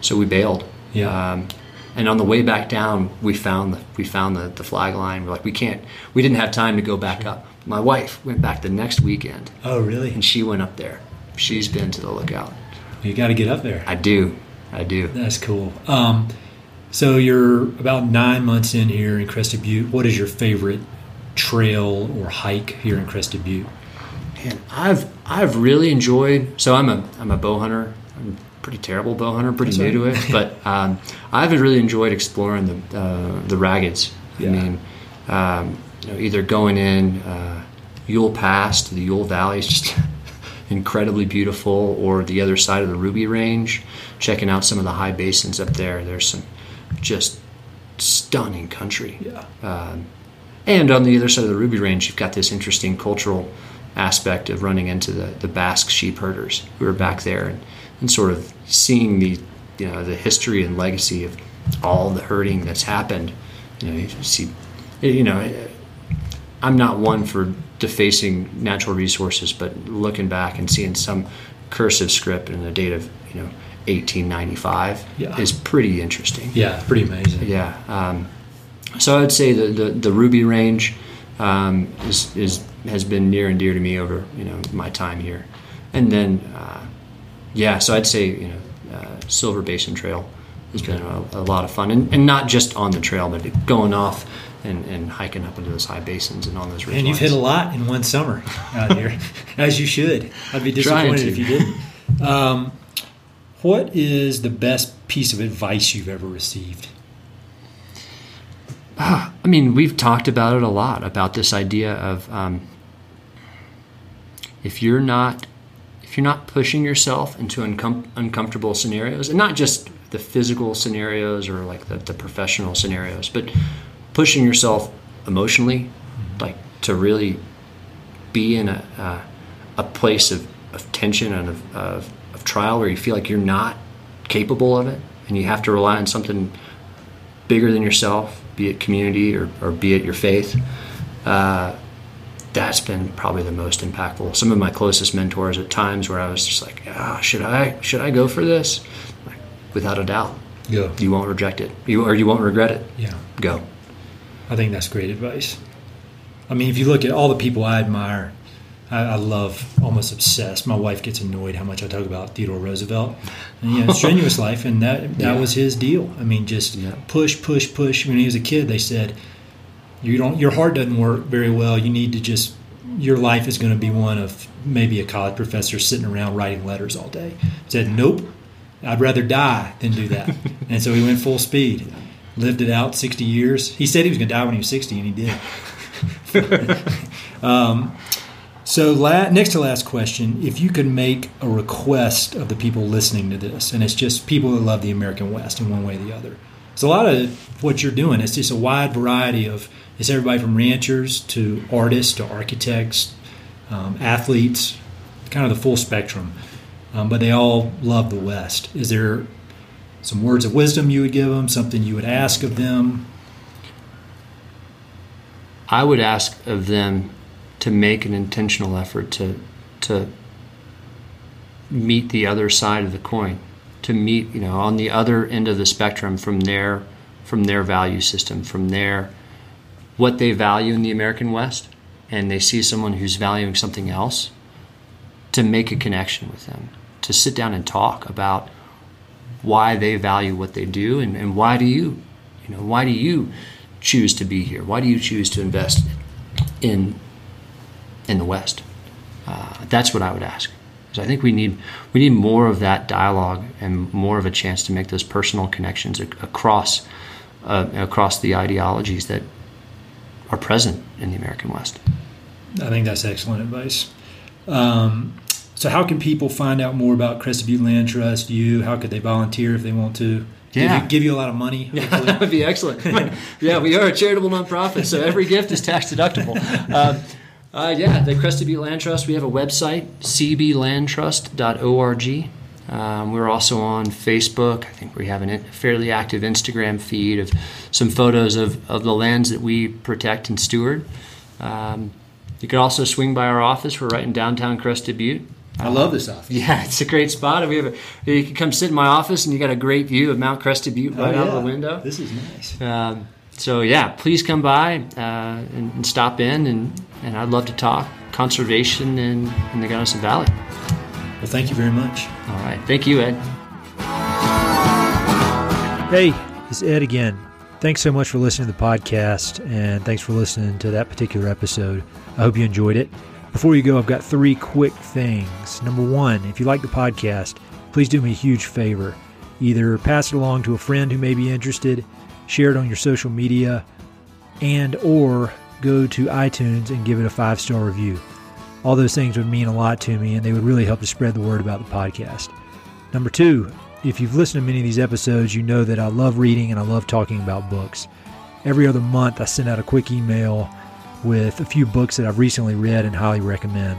so we bailed. Yeah. Um, and on the way back down, we found the we found the, the flag line. We're like, we can't. We didn't have time to go back up. My wife went back the next weekend, Oh, really? and she went up there. She's been to the lookout. You got to get up there. I do, I do. That's cool. Um, so you're about nine months in here in Crested Butte. What is your favorite trail or hike here in Crested Butte? And I've I've really enjoyed. So I'm a I'm a bow hunter. I'm pretty terrible bow hunter, pretty That's new right. to it. But um, I've really enjoyed exploring the uh, the raggeds. Yeah. I mean, um, you know, either going in uh, Yule Pass to the Yule Valley is just incredibly beautiful, or the other side of the Ruby Range, checking out some of the high basins up there. There's some just stunning country. Yeah. Um, and on the other side of the Ruby Range, you've got this interesting cultural aspect of running into the, the Basque sheep herders who are back there and, and sort of seeing the you know the history and legacy of all the hurting that's happened. You know, you see, you know, I'm not one for defacing natural resources, but looking back and seeing some cursive script in the date of you know 1895 Yeah. is pretty interesting. Yeah, pretty amazing. Yeah. Um, so I'd say the, the, the Ruby range um, is, is has been near and dear to me over you know my time here, and then uh, yeah. So I'd say you know uh, Silver Basin Trail has been a, a lot of fun, and, and not just on the trail, but going off and, and hiking up into those high basins and on those ridge And you've lines. hit a lot in one summer out here, as you should. I'd be disappointed if you didn't. Um, what is the best piece of advice you've ever received? I mean, we've talked about it a lot about this idea of um, if you're not you're not pushing yourself into uncom- uncomfortable scenarios, and not just the physical scenarios or like the, the professional scenarios, but pushing yourself emotionally, like to really be in a a place of, of tension and of, of, of trial where you feel like you're not capable of it, and you have to rely on something bigger than yourself, be it community or, or be it your faith, uh, that's been probably the most impactful. Some of my closest mentors at times where I was just like, ah, should I should I go for this? Like, without a doubt, Go. you won't reject it, you or you won't regret it. Yeah. Go. I think that's great advice. I mean, if you look at all the people I admire, I, I love, almost obsessed. My wife gets annoyed how much I talk about Theodore Roosevelt, and you know, strenuous life, and that that Yeah. was his deal. I mean, just Yeah. push, push, push. When he was a kid, they said, "You don't, your heart doesn't work very well. You need to just, your life is going to be one of maybe a college professor sitting around writing letters all day." said, "Nope, I'd rather die than do that." and so he went full speed. Lived it out 60 years. He said he was going to die when he was 60, and he did. um, so, la- next to last question if you could make a request of the people listening to this, and it's just people that love the American West in one way or the other. So, a lot of what you're doing is just a wide variety of it's everybody from ranchers to artists to architects, um, athletes, kind of the full spectrum, um, but they all love the West. Is there some words of wisdom you would give them? Something you would ask of them? I would ask of them to make an intentional effort to to meet the other side of the coin, to meet you know on the other end of the spectrum from their from their value system, from their what they value in the American West, and they see someone who's valuing something else, to make a connection with them, to sit down and talk about why they value what they do and, and why do you you know why do you choose to be here? Why do you choose to invest in in the west? Uh, that's what i would ask. Because i think we need we need more of that dialogue and more of a chance to make those personal connections ac- across uh, across the ideologies that are present in the american west I think that's excellent advice. Um, so, how can people find out more about Crested Butte Land Trust? You, how could they volunteer if they want to? Give Yeah. you, give you a lot of money. Yeah, that would be excellent. yeah, we are a charitable nonprofit, so every gift is tax deductible. Um, uh, yeah, the Crested Butte Land Trust. We have a website, cblandtrust.org. Um, we're also on Facebook. I think we have a fairly active Instagram feed of some photos of, of the lands that we protect and steward. Um, you can also swing by our office. We're right in downtown Crested Butte. I love this office. Yeah, it's a great spot. We have a, you can come sit in my office, and you got a great view of Mount Crested Butte right out of the window. This is nice. Um, so yeah, please come by uh, and, and stop in, and, and I'd love to talk conservation in, in the Gunnison Valley. Well, thank you very much. All right, thank you, Ed. Hey, it's Ed again. Thanks so much for listening to the podcast, and thanks for listening to that particular episode. I hope you enjoyed it. Before you go, I've got three quick things. Number one, if you like the podcast, please do me a huge favor. Either pass it along to a friend who may be interested, share it on your social media, and or go to iTunes and give it a five-star review. All those things would mean a lot to me, and they would really help to spread the word about the podcast. Number two, if you've listened to many of these episodes, you know that I love reading and I love talking about books. Every other month, I send out a quick email with a few books that I've recently read and highly recommend.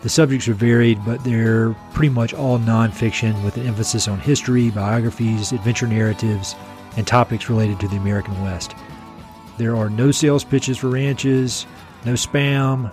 The subjects are varied, but they're pretty much all nonfiction with an emphasis on history, biographies, adventure narratives, and topics related to the American West. There are no sales pitches for ranches, no spam,